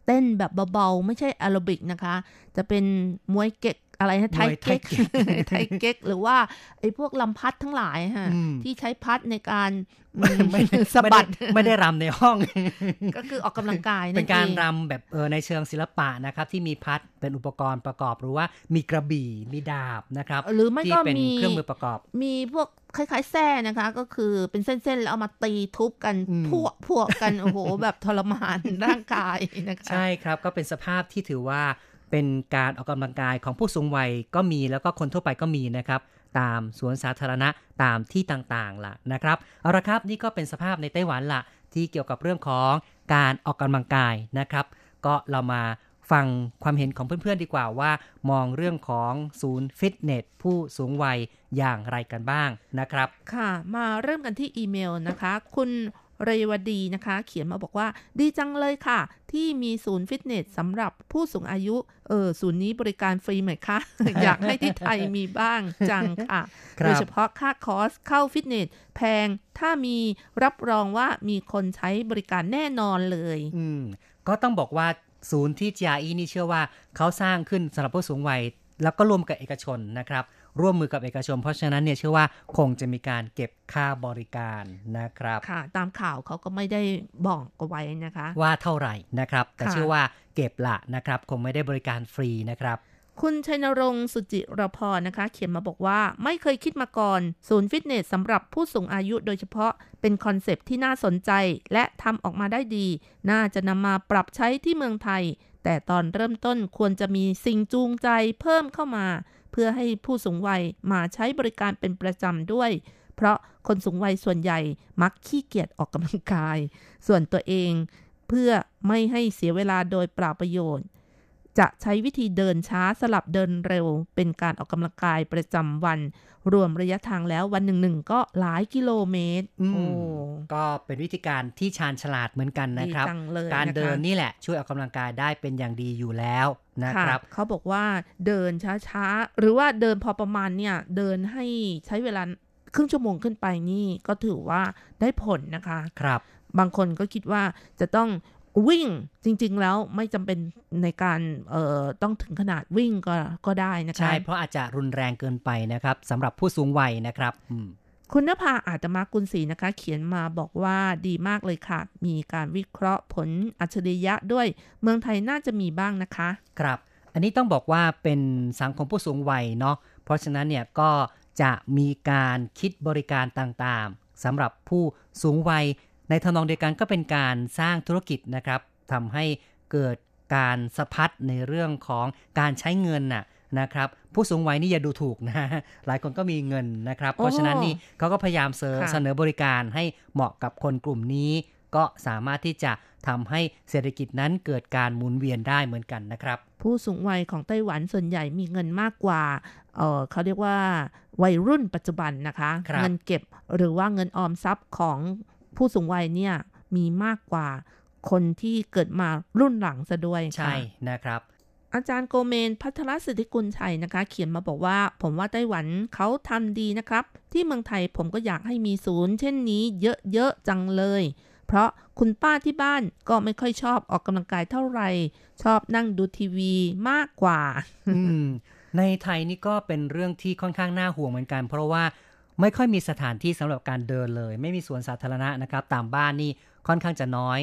เต้นแบบเบาๆ ไม่ใช่แอโรบิกนะคะ จะเป็นมวยเก็ก อะไรนะไทยเก๊กมวยไทยเก๊กไทยเก๊กหรือว่าไอ้พวกลำพัดทั้งหลายฮะอืมที่ใช้พัดในการไม่ไม่สะบัดไม่ได้รำในห้อง ก็คือออกกำลังกายเป็นั่นนการเองรำแบบเออในเชิงศิลปะนะครับ ที่มีพัดเป็นอุปกรณ์ประกอบหรือว่ามีกระบี่มีดาบนะครับ หรือไม่ที่ก็เป็นมีเครื่องมือประกอบ มีพวกคล้ายๆแส้นะคะ ก็คือเป็นเส้นๆ แล้วเอามาตีทุบกันอืมพวกพวกกันโอ้โหแบบทรมานร่างกายนะคะใช่ครับก็เป็นสภาพที่ถือว่า เป็นการออกกำลังกายของผู้สูงวัยก็มีแล้วก็คนทั่วไปก็มีนะครับ ตามสวนสาธารณะตามที่ต่างๆล่ะนะครับเอาละครับนี่ก็เป็นสภาพในไต้หวันล่ะที่เกี่ยวกับเรื่องของการออกกำลังกายนะครับ ก็เรามาฟังความเห็นของเพื่อนๆดีกว่าว่า มองเรื่องของศูนย์ฟิตเนสผู้สูงวัยอย่างไรกันบ้างนะครับ ค่ะ มาเริ่มกันที่อีเมลนะคะ คุณ เรวดีนะคะ เขียนมาบอกว่า ดีจังเลยค่ะ ที่มีศูนย์ฟิตเนสสำหรับผู้สูงอายุ เออศูนย์นี้บริการฟรีไหมคะ อยากให้ที่ไทยมีบ้างจังค่ะครับโดยเฉพาะค่าคอร์สเข้าฟิตเนสแพง ถ้ามีรับรองว่ามีคนใช้บริการแน่นอนเลย อืม ก็ต้องบอกว่าศูนย์ที่ GRE นี่เชื่อว่าเขาสร้างขึ้นสำหรับผู้สูงวัย แล้วก็ร่วมกับเอกชนนะครับ ร่วมมือกับเอกชน เพราะฉะนั้นเนี่ยเชื่อว่าคงจะมีการเก็บค่าบริการนะครับค่ะ ตามข่าวเขาก็ไม่ได้บอกเอาไว้นะคะ ว่าเท่าไหร่นะครับ แต่ค่ะเชื่อว่าเก็บละนะครับ คงไม่ได้บริการฟรีนะครับคุณชัยนรงค์สุจิรพรนะคะ เขียนมาบอกว่าไม่เคยคิดมาก่อน ศูนย์ฟิตเนสสำหรับผู้สูงอายุโดยเฉพาะเป็นคอนเซปต์ที่น่าสนใจ และทำออกมาได้ดี น่าจะนำมาปรับใช้ที่เมืองไทย แต่ตอนเริ่มต้นควรจะมีสิ่งจูงใจเพิ่มเข้ามา เพื่อให้ผู้สูงวัยมาใช้บริการเป็นประจำด้วย เพราะคนสูงวัยส่วนใหญ่มักขี้เกียจออกกำลังกาย ส่วนตัวเองเพื่อไม่ให้เสียเวลาโดยเปล่าประโยชน์ จะใช้วิธีเดินช้าสลับเดินเร็ว เป็นการออกกำลังกายประจำวัน รวมระยะทางแล้ววันหนึ่งหนึ่งก็หลายกิโลเมตรอืมโอ้ก็เป็นวิธีการที่ชาญฉลาดเหมือนกันนะครับดีจังเลยการนะคะเดินนี่แหละช่วยออกกำลังกายได้เป็นอย่างดีอยู่แล้วนะครับเขาบอกว่าเดินช้าๆ หรือว่าเดินพอประมาณเนี่ยเดินให้ใช้เวลาครึ่งชั่วโมงขึ้นไปนี่ก็ถือว่าได้ผลนะคะ ครับ บางคนก็คิดว่าจะต้อง วิ่งจริง ๆ แล้วไม่จำเป็นในการเอ่อต้องถึงขนาดวิ่งก็ก็ได้นะคะใช่ เพราะอาจจะรุนแรงเกินไปนะครับสำหรับผู้สูงวัยนะครับอืมคุณนภาอาตมากุลศรีนะคะ เขียนมาบอกว่าดีมากเลยค่ะ มีการวิเคราะห์ผลอัจฉริยะด้วยเมืองไทยน่าจะมีบ้างนะคะ ครับ อันนี้ต้องบอกว่าเป็นสังคมผู้สูงวัยเนาะเพราะฉะนั้นเนี่ยก็จะมีการคิดบริการต่างๆสำหรับผู้สูงวัย ในทำนองเดียวกันก็เป็นการสร้างธุรกิจนะครับทำให้เกิดการสะพัดในเรื่องของการใช้เงินน่ะนะครับผู้สูงวัยนี่อย่าดูถูกนะหลายคนก็มีเงินนะครับ เพราะฉะนั้นนี่เขาก็พยายามเสนอค่ะเสนอบริการให้เหมาะกับคนกลุ่มนี้ ก็สามารถที่จะทำให้เศรษฐกิจนั้นเกิดการหมุนเวียนได้เหมือนกันนะครับ ผู้สูงวัยของไต้หวันส่วนใหญ่มีเงินมากกว่าเออเขาเรียกว่าวัยรุ่นปัจจุบันนะคะครับเงินเก็บหรือว่าเงินออมทรัพย์ของ ผู้สูงวัยเนี่ยมีมากกว่าคนที่เกิดมารุ่นหลังซะด้วยใช่ค่ะนะครับ อาจารย์โกเมนพัทรสิทธิกุลชัยนะคะ เขียนมาบอกว่า ผมว่าไต้หวันเขาทำดีนะครับ ที่เมืองไทยผมก็อยากให้มีศูนย์ เช่นนี้เยอะๆจังเลย เพราะคุณป้าที่บ้านก็ไม่ค่อยชอบออกกำลังกายเท่าไหร่ชอบนั่งดูทีวีมากกว่าอืมในไทยนี่ก็เป็นเรื่องที่ค่อนข้างน่าห่วงเหมือนกัน เพราะว่า ไม่ค่อยมีสถานที่สำหรับการเดินเลย ไม่มีสวนสาธารณะนะครับ ตามบ้านนี่ค่อนข้างจะน้อย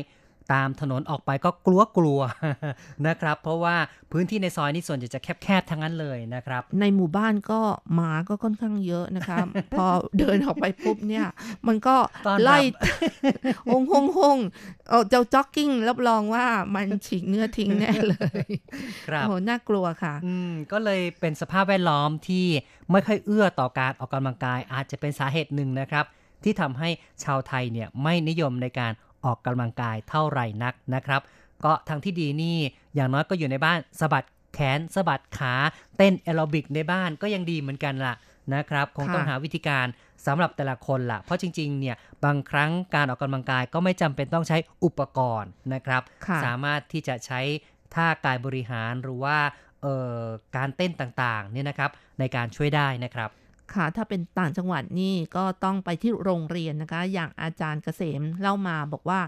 ตามถนนออกไปก็กลัวกลัวๆนะครับ เพราะว่าพื้นที่ในซอยนี่ส่วนใหญ่จะแคบๆทั้งนั้นเลยนะครับ ในหมู่บ้านก็หมาก็ค่อนข้างเยอะนะคะ พอเดินออกไปปุ๊บเนี่ย มันก็ต้อนรับไล่ฮงฮงฮงเอาเจ้าจ็อกกิ้งรับรองว่ามันฉีกเนื้อทิ้งแน่เลย ครับโอ้โหน่ากลัวค่ะ อืมก็เลยเป็นสภาพแวดล้อมที่ไม่ค่อยเอื้อต่อการออกกำลังกายอาจจะเป็นสาเหตุหนึ่งนะครับ ที่ทำให้ชาวไทยเนี่ยไม่นิยมในการ ออกกำลังกายเท่าไหร่นักนะครับ ก็ทางที่ดีนี่อย่างน้อยก็อยู่ในบ้านสะบัดแขนสะบัดขาเต้นแอโรบิกในบ้านก็ยังดีเหมือนกันล่ะนะครับคงต้องหาวิธีการสำหรับแต่ละคนล่ะ เพราะจริงๆเนี่ยบางครั้งการออกกำลังกายก็ไม่จำเป็นต้องใช้อุปกรณ์นะครับ สามารถที่จะใช้ท่ากายบริหารหรือว่าเอ่อการเต้นต่างๆเนี่ยนะครับในการช่วยได้นะครับ ค่ะถ้าเป็นต่างจังหวัดนี่ก็ต้องไปที่โรงเรียนนะคะ อย่างอาจารย์เกษมเล่ามาบอกว่า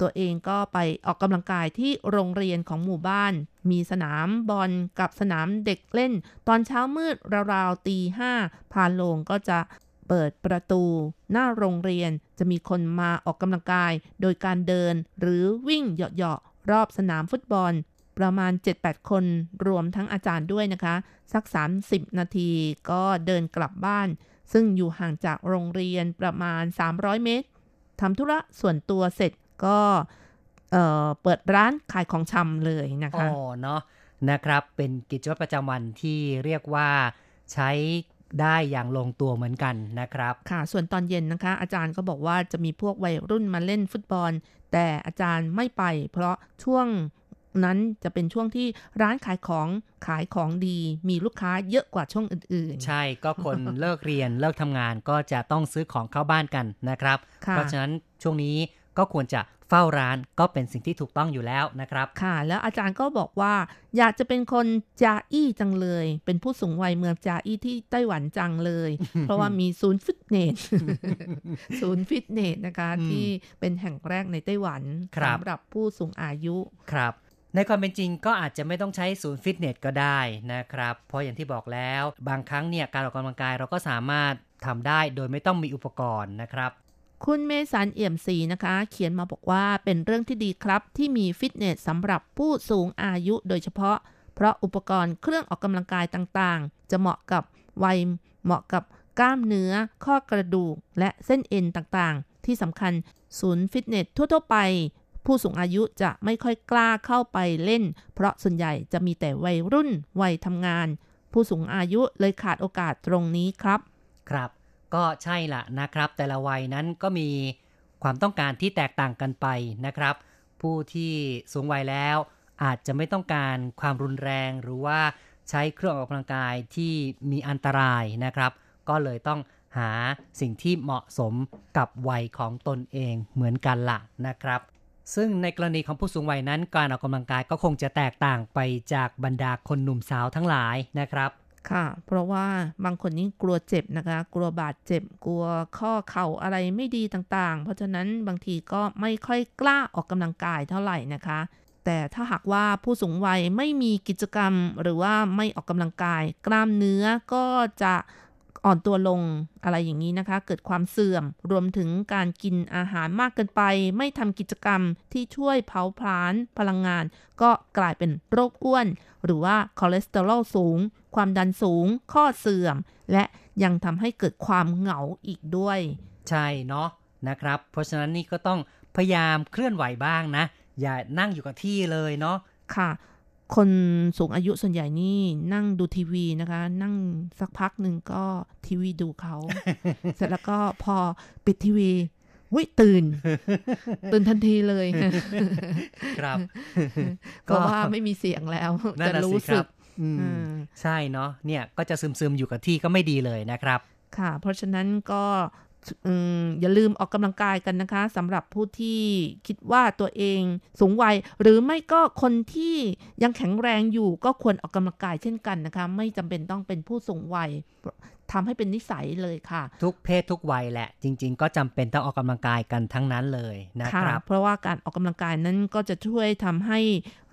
ตัวเองก็ไปออกกำลังกายที่โรงเรียนของหมู่บ้าน มีสนามบอลกับสนามเด็กเล่น ตอนเช้ามืดราวๆตีห้าพานโลงก็จะเปิดประตู หน้าโรงเรียนจะมีคนมาออกกำลังกาย โดยการเดินหรือวิ่งเหาะๆรอบสนามฟุตบอล ประมาณ 7-8 คนรวมทั้งอาจารย์ด้วยนะคะ สัก 30 นาทีก็เดินกลับบ้าน ซึ่งอยู่ห่างจากโรงเรียนประมาณ 300 เมตรทำธุระส่วนตัวเสร็จก็เอ่อเปิดร้านขายของชำเลยนะอ๋คะอเนาะนะครับ เป็นกิจวัตรประจำวันที่เรียกว่าใช้ได้อย่างลงตัวเหมือนกันนะครับ ค่ะ ส่วนตอนเย็นนะคะ อาจารย์ก็บอกว่าจะมีพวกวัยรุ่นมาเล่นฟุตบอล แต่อาจารย์ไม่ไป เพราะช่วง นั้นจะเป็นช่วงที่ร้านขายของขายของดีมีลูกค้าเยอะกว่าช่วงอื่นๆ ใช่ก็คนเลิกเรียนเลิกทำงานก็จะต้องซื้อของเข้าบ้านกันนะครับค่ะเพราะฉะนั้นช่วงนี้ก็ควรจะเฝ้าร้านก็เป็นสิ่งที่ถูกต้องอยู่แล้วนะครับ ค่ะ แล้วอาจารย์ก็บอกว่า อยากจะเป็นคนจาอี้จังเลย เป็นผู้สูงวัยเมืองจาอี้ที่ไต้หวันจังเลย เพราะว่ามีศูนย์ฟิตเนสศูนย์ฟิตเนสนะคะอืมที่เป็นแห่งแรกในไต้หวันครับสำหรับผู้สูงอายุครับ ในความเป็นจริงก็อาจจะไม่ต้องใช้ศูนย์ฟิตเนสก็ได้นะครับ เพราะอย่างที่บอกแล้ว บางครั้งเนี่ยการออกกำลังกายเราก็สามารถทำได้โดยไม่ต้องมีอุปกรณ์นะครับคุณเมสันเอี่ยมศรีนะคะ เขียนมาบอกว่าเป็นเรื่องที่ดีครับ ที่มีฟิตเนสสำหรับผู้สูงอายุโดยเฉพาะ เพราะอุปกรณ์เครื่องออกกำลังกายต่างๆ จะเหมาะกับวัยเหมาะกับกล้ามเนื้อ ข้อกระดูก และเส้นเอ็นต่างๆ ที่สำคัญศูนย์ฟิตเนสทั่วๆไป ผู้สูงอายุจะไม่ค่อยกล้าเข้าไปเล่น เพราะส่วนใหญ่จะมีแต่วัยรุ่นวัยทำงาน ผู้สูงอายุเลยขาดโอกาสตรงนี้ครับ ครับ ก็ใช่ละนะครับ แต่ละวัยนั้นก็มีความต้องการที่แตกต่างกันไปนะครับ ผู้ที่สูงวัยแล้ว อาจจะไม่ต้องการความรุนแรงหรือว่าใช้เครื่องออกกำลังกายที่มีอันตรายนะครับ ก็เลยต้องหาสิ่งที่เหมาะสมกับวัยของตนเองเหมือนกันละนะครับ ซึ่งในกรณีของผู้สูงวัยนั้น การออกกำลังกายก็คงจะแตกต่างไปจากบรรดาคนหนุ่มสาวทั้งหลายนะครับค่ะ เพราะว่าบางคนนี่กลัวเจ็บนะคะ กลัวบาดเจ็บ กลัวข้อเข่าอะไรไม่ดีต่างๆ เพราะฉะนั้นบางทีก็ไม่ค่อยกล้าออกกำลังกายเท่าไหร่นะคะ แต่ถ้าหากว่าผู้สูงวัยไม่มีกิจกรรมหรือว่าไม่ออกกำลังกาย กล้ามเนื้อก็จะ อ่อนตัวลงอะไรอย่างนี้นะคะ เกิดความเสื่อม รวมถึงการกินอาหารมากเกินไป ไม่ทำกิจกรรมที่ช่วยเผาผลาญพลังงาน ก็กลายเป็นโรคอ้วน หรือว่าคอเลสเตอรอลสูง ความดันสูง ข้อเสื่อม และยังทำให้เกิดความเหงาอีกด้วย ใช่เนาะนะครับ เพราะฉะนั้นนี่ก็ต้องพยายามเคลื่อนไหวบ้างนะ อย่านั่งอยู่กับที่เลยเนาะค่ะ คนสูงอายุส่วนใหญ่นี่นั่งดูทีวีนะคะ นั่งสักพักหนึ่งก็ทีวีดูเขา เสร็จแล้วก็พอปิดทีวีวิตื่น ตื่นทันทีเลย ครับเพราะว่าไม่มีเสียงแล้วนั่นจะน่ะรู้สิคสึรักบอืมอืมใช่เนาะเนี่ยก็จะซึมๆอยู่กับที่ก็ไม่ดีเลยนะครับ ค่ะ เพราะฉะนั้นก็ อย่าลืมออกกำลังกายกันนะคะสำหรับผู้ที่คิดว่าตัวเองสูงวัย หรือไม่ก็คนที่ยังแข็งแรงอยู่ก็ควรออกกำลังกายเช่นกันนะคะ ไม่จำเป็นต้องเป็นผู้สูงวัย ทำให้เป็นนิสัยเลยค่ะ ทุกเพศทุกวัยแหละ จริง ๆ ก็จำเป็นต้องออกกำลังกายกันทั้งนั้นเลยนะครับ เพราะว่าการออกกำลังกายนั้นก็จะช่วยทำให้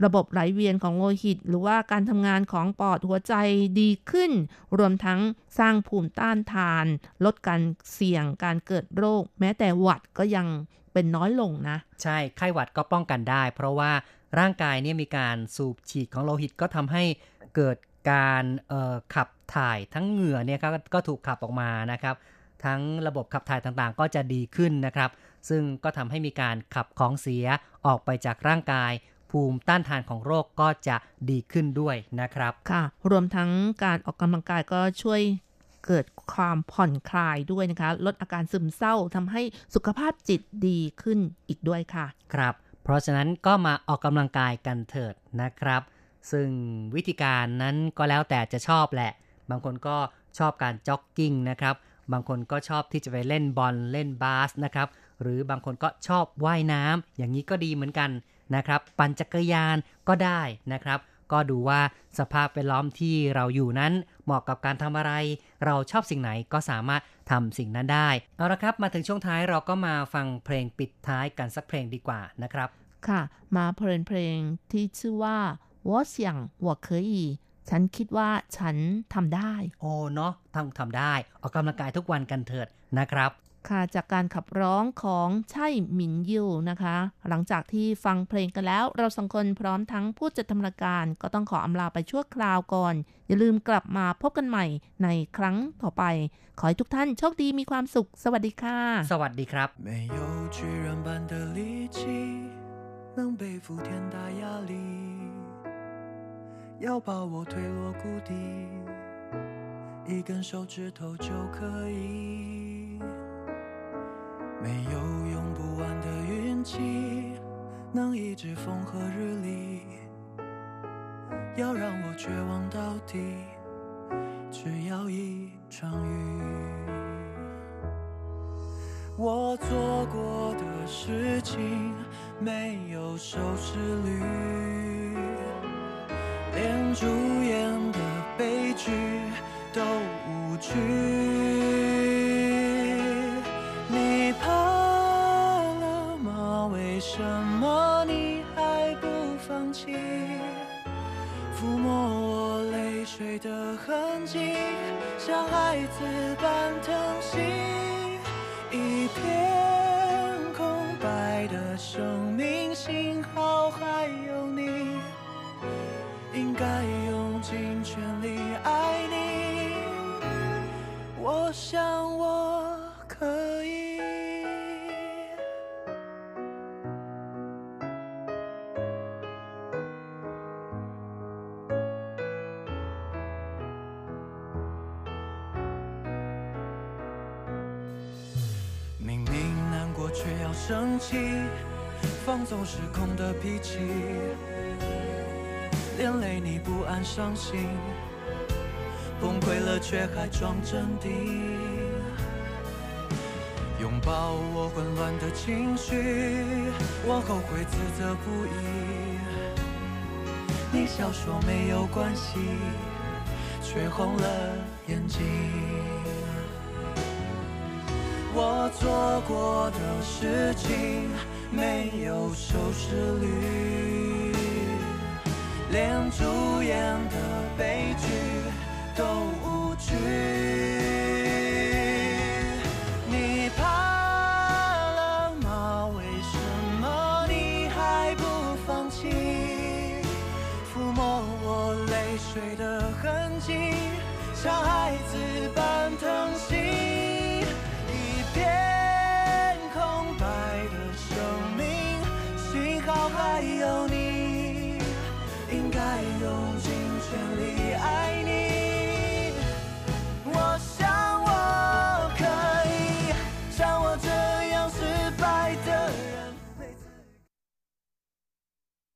ระบบไหลเวียนของโลหิต หรือว่าการทำงานของปอดหัวใจดีขึ้น รวมทั้งสร้างภูมิต้านทาน ลดการเสี่ยงการเกิดโรค แม้แต่หวัดก็ยังเป็นน้อยลงนะ ใช่ไข้หวัดก็ป้องกันได้ เพราะว่าร่างกายเนี่ยมีการสูบฉีดของโลหิตก็ทำให้เกิด การขับถ่ายทั้งเหงื่อเนี่ยกก็ถูกขับออกมานะครับ ทั้งระบบขับถ่ายต่างๆ ก็จะดีขึ้นนะครับ ซึ่งก็ทำให้มีการขับของเสียออกไปจากร่างกาย ภูมิต้านทานของโรคก็จะดีขึ้นด้วยนะครับ ค่ะ รวมทั้งการออกกำลังกายก็ช่วยเกิดความผ่อนคลายด้วยนะคะ ลดอาการซึมเศร้าทำให้สุขภาพจิตดีขึ้นอีกด้วยค่ะ ครับ เพราะฉะนั้นก็มาออกกำลังกายกันเถิดนะครับ ซึ่งวิธีการนั้นก็แล้วแต่จะชอบแหละ บางคนก็ชอบการจ็อกกิ้งนะครับ บางคนก็ชอบที่จะไปเล่นบอลเล่นบาสนะครับ หรือบางคนก็ชอบว่ายน้ำอย่างนี้ก็ดีเหมือนกันนะครับ ปั่นจักรยานก็ได้นะครับ ก็ดูว่าสภาพแวดล้อมที่เราอยู่นั้นเหมาะกับการทำอะไร เราชอบสิ่งไหนก็สามารถทำสิ่งนั้นได้ เอาละครับ มาถึงช่วงท้ายเราก็มาฟังเพลงปิดท้ายกันสักเพลงดีกว่านะครับ ค่ะ มาเพลงเพลงที่ชื่อว่า 我想我可以ฉันคิดว่าฉันทำได้ โอ้เนาะทำทำได้ ออกกำลังกายทุกวันกันเถิดนะครับ ค่ะจากการขับร้องของใช่หมินยูนะคะ หลังจากที่ฟังเพลงกันแล้ว เราสองคนพร้อมทั้งผู้จัดทำรายการ ก็ต้องขออำลาไปชั่วคราวก่อน อย่าลืมกลับมาพบกันใหม่ในครั้งต่อไป ขอให้ทุกท่านโชคดีมีความสุข สวัสดีค่ะ สวัสดีครับ能背负天大压力要把我推落谷底，一根手指头就可以。没有用不完的运气，能抑制风和日丽。要让我绝望到底，只要一场雨。我做过的事情，没有收视率。连主演的悲剧都无趣。你怕了吗？为什么你还不放弃？抚摸我泪水的痕迹，像孩子般疼惜。一片空白的生该用尽全力爱你，我想我可以。明明难过却要生气，放纵失控的脾气。连累你不安伤心，崩溃了却还装镇定，拥抱我混乱的情绪，我后悔自责不已。你笑说没有关系，却红了眼睛。我做过的事情没有收视率。连主演的悲剧都无趣。你怕了吗？为什么你还不放弃？抚摸我泪水的痕迹，像孩子般疼惜。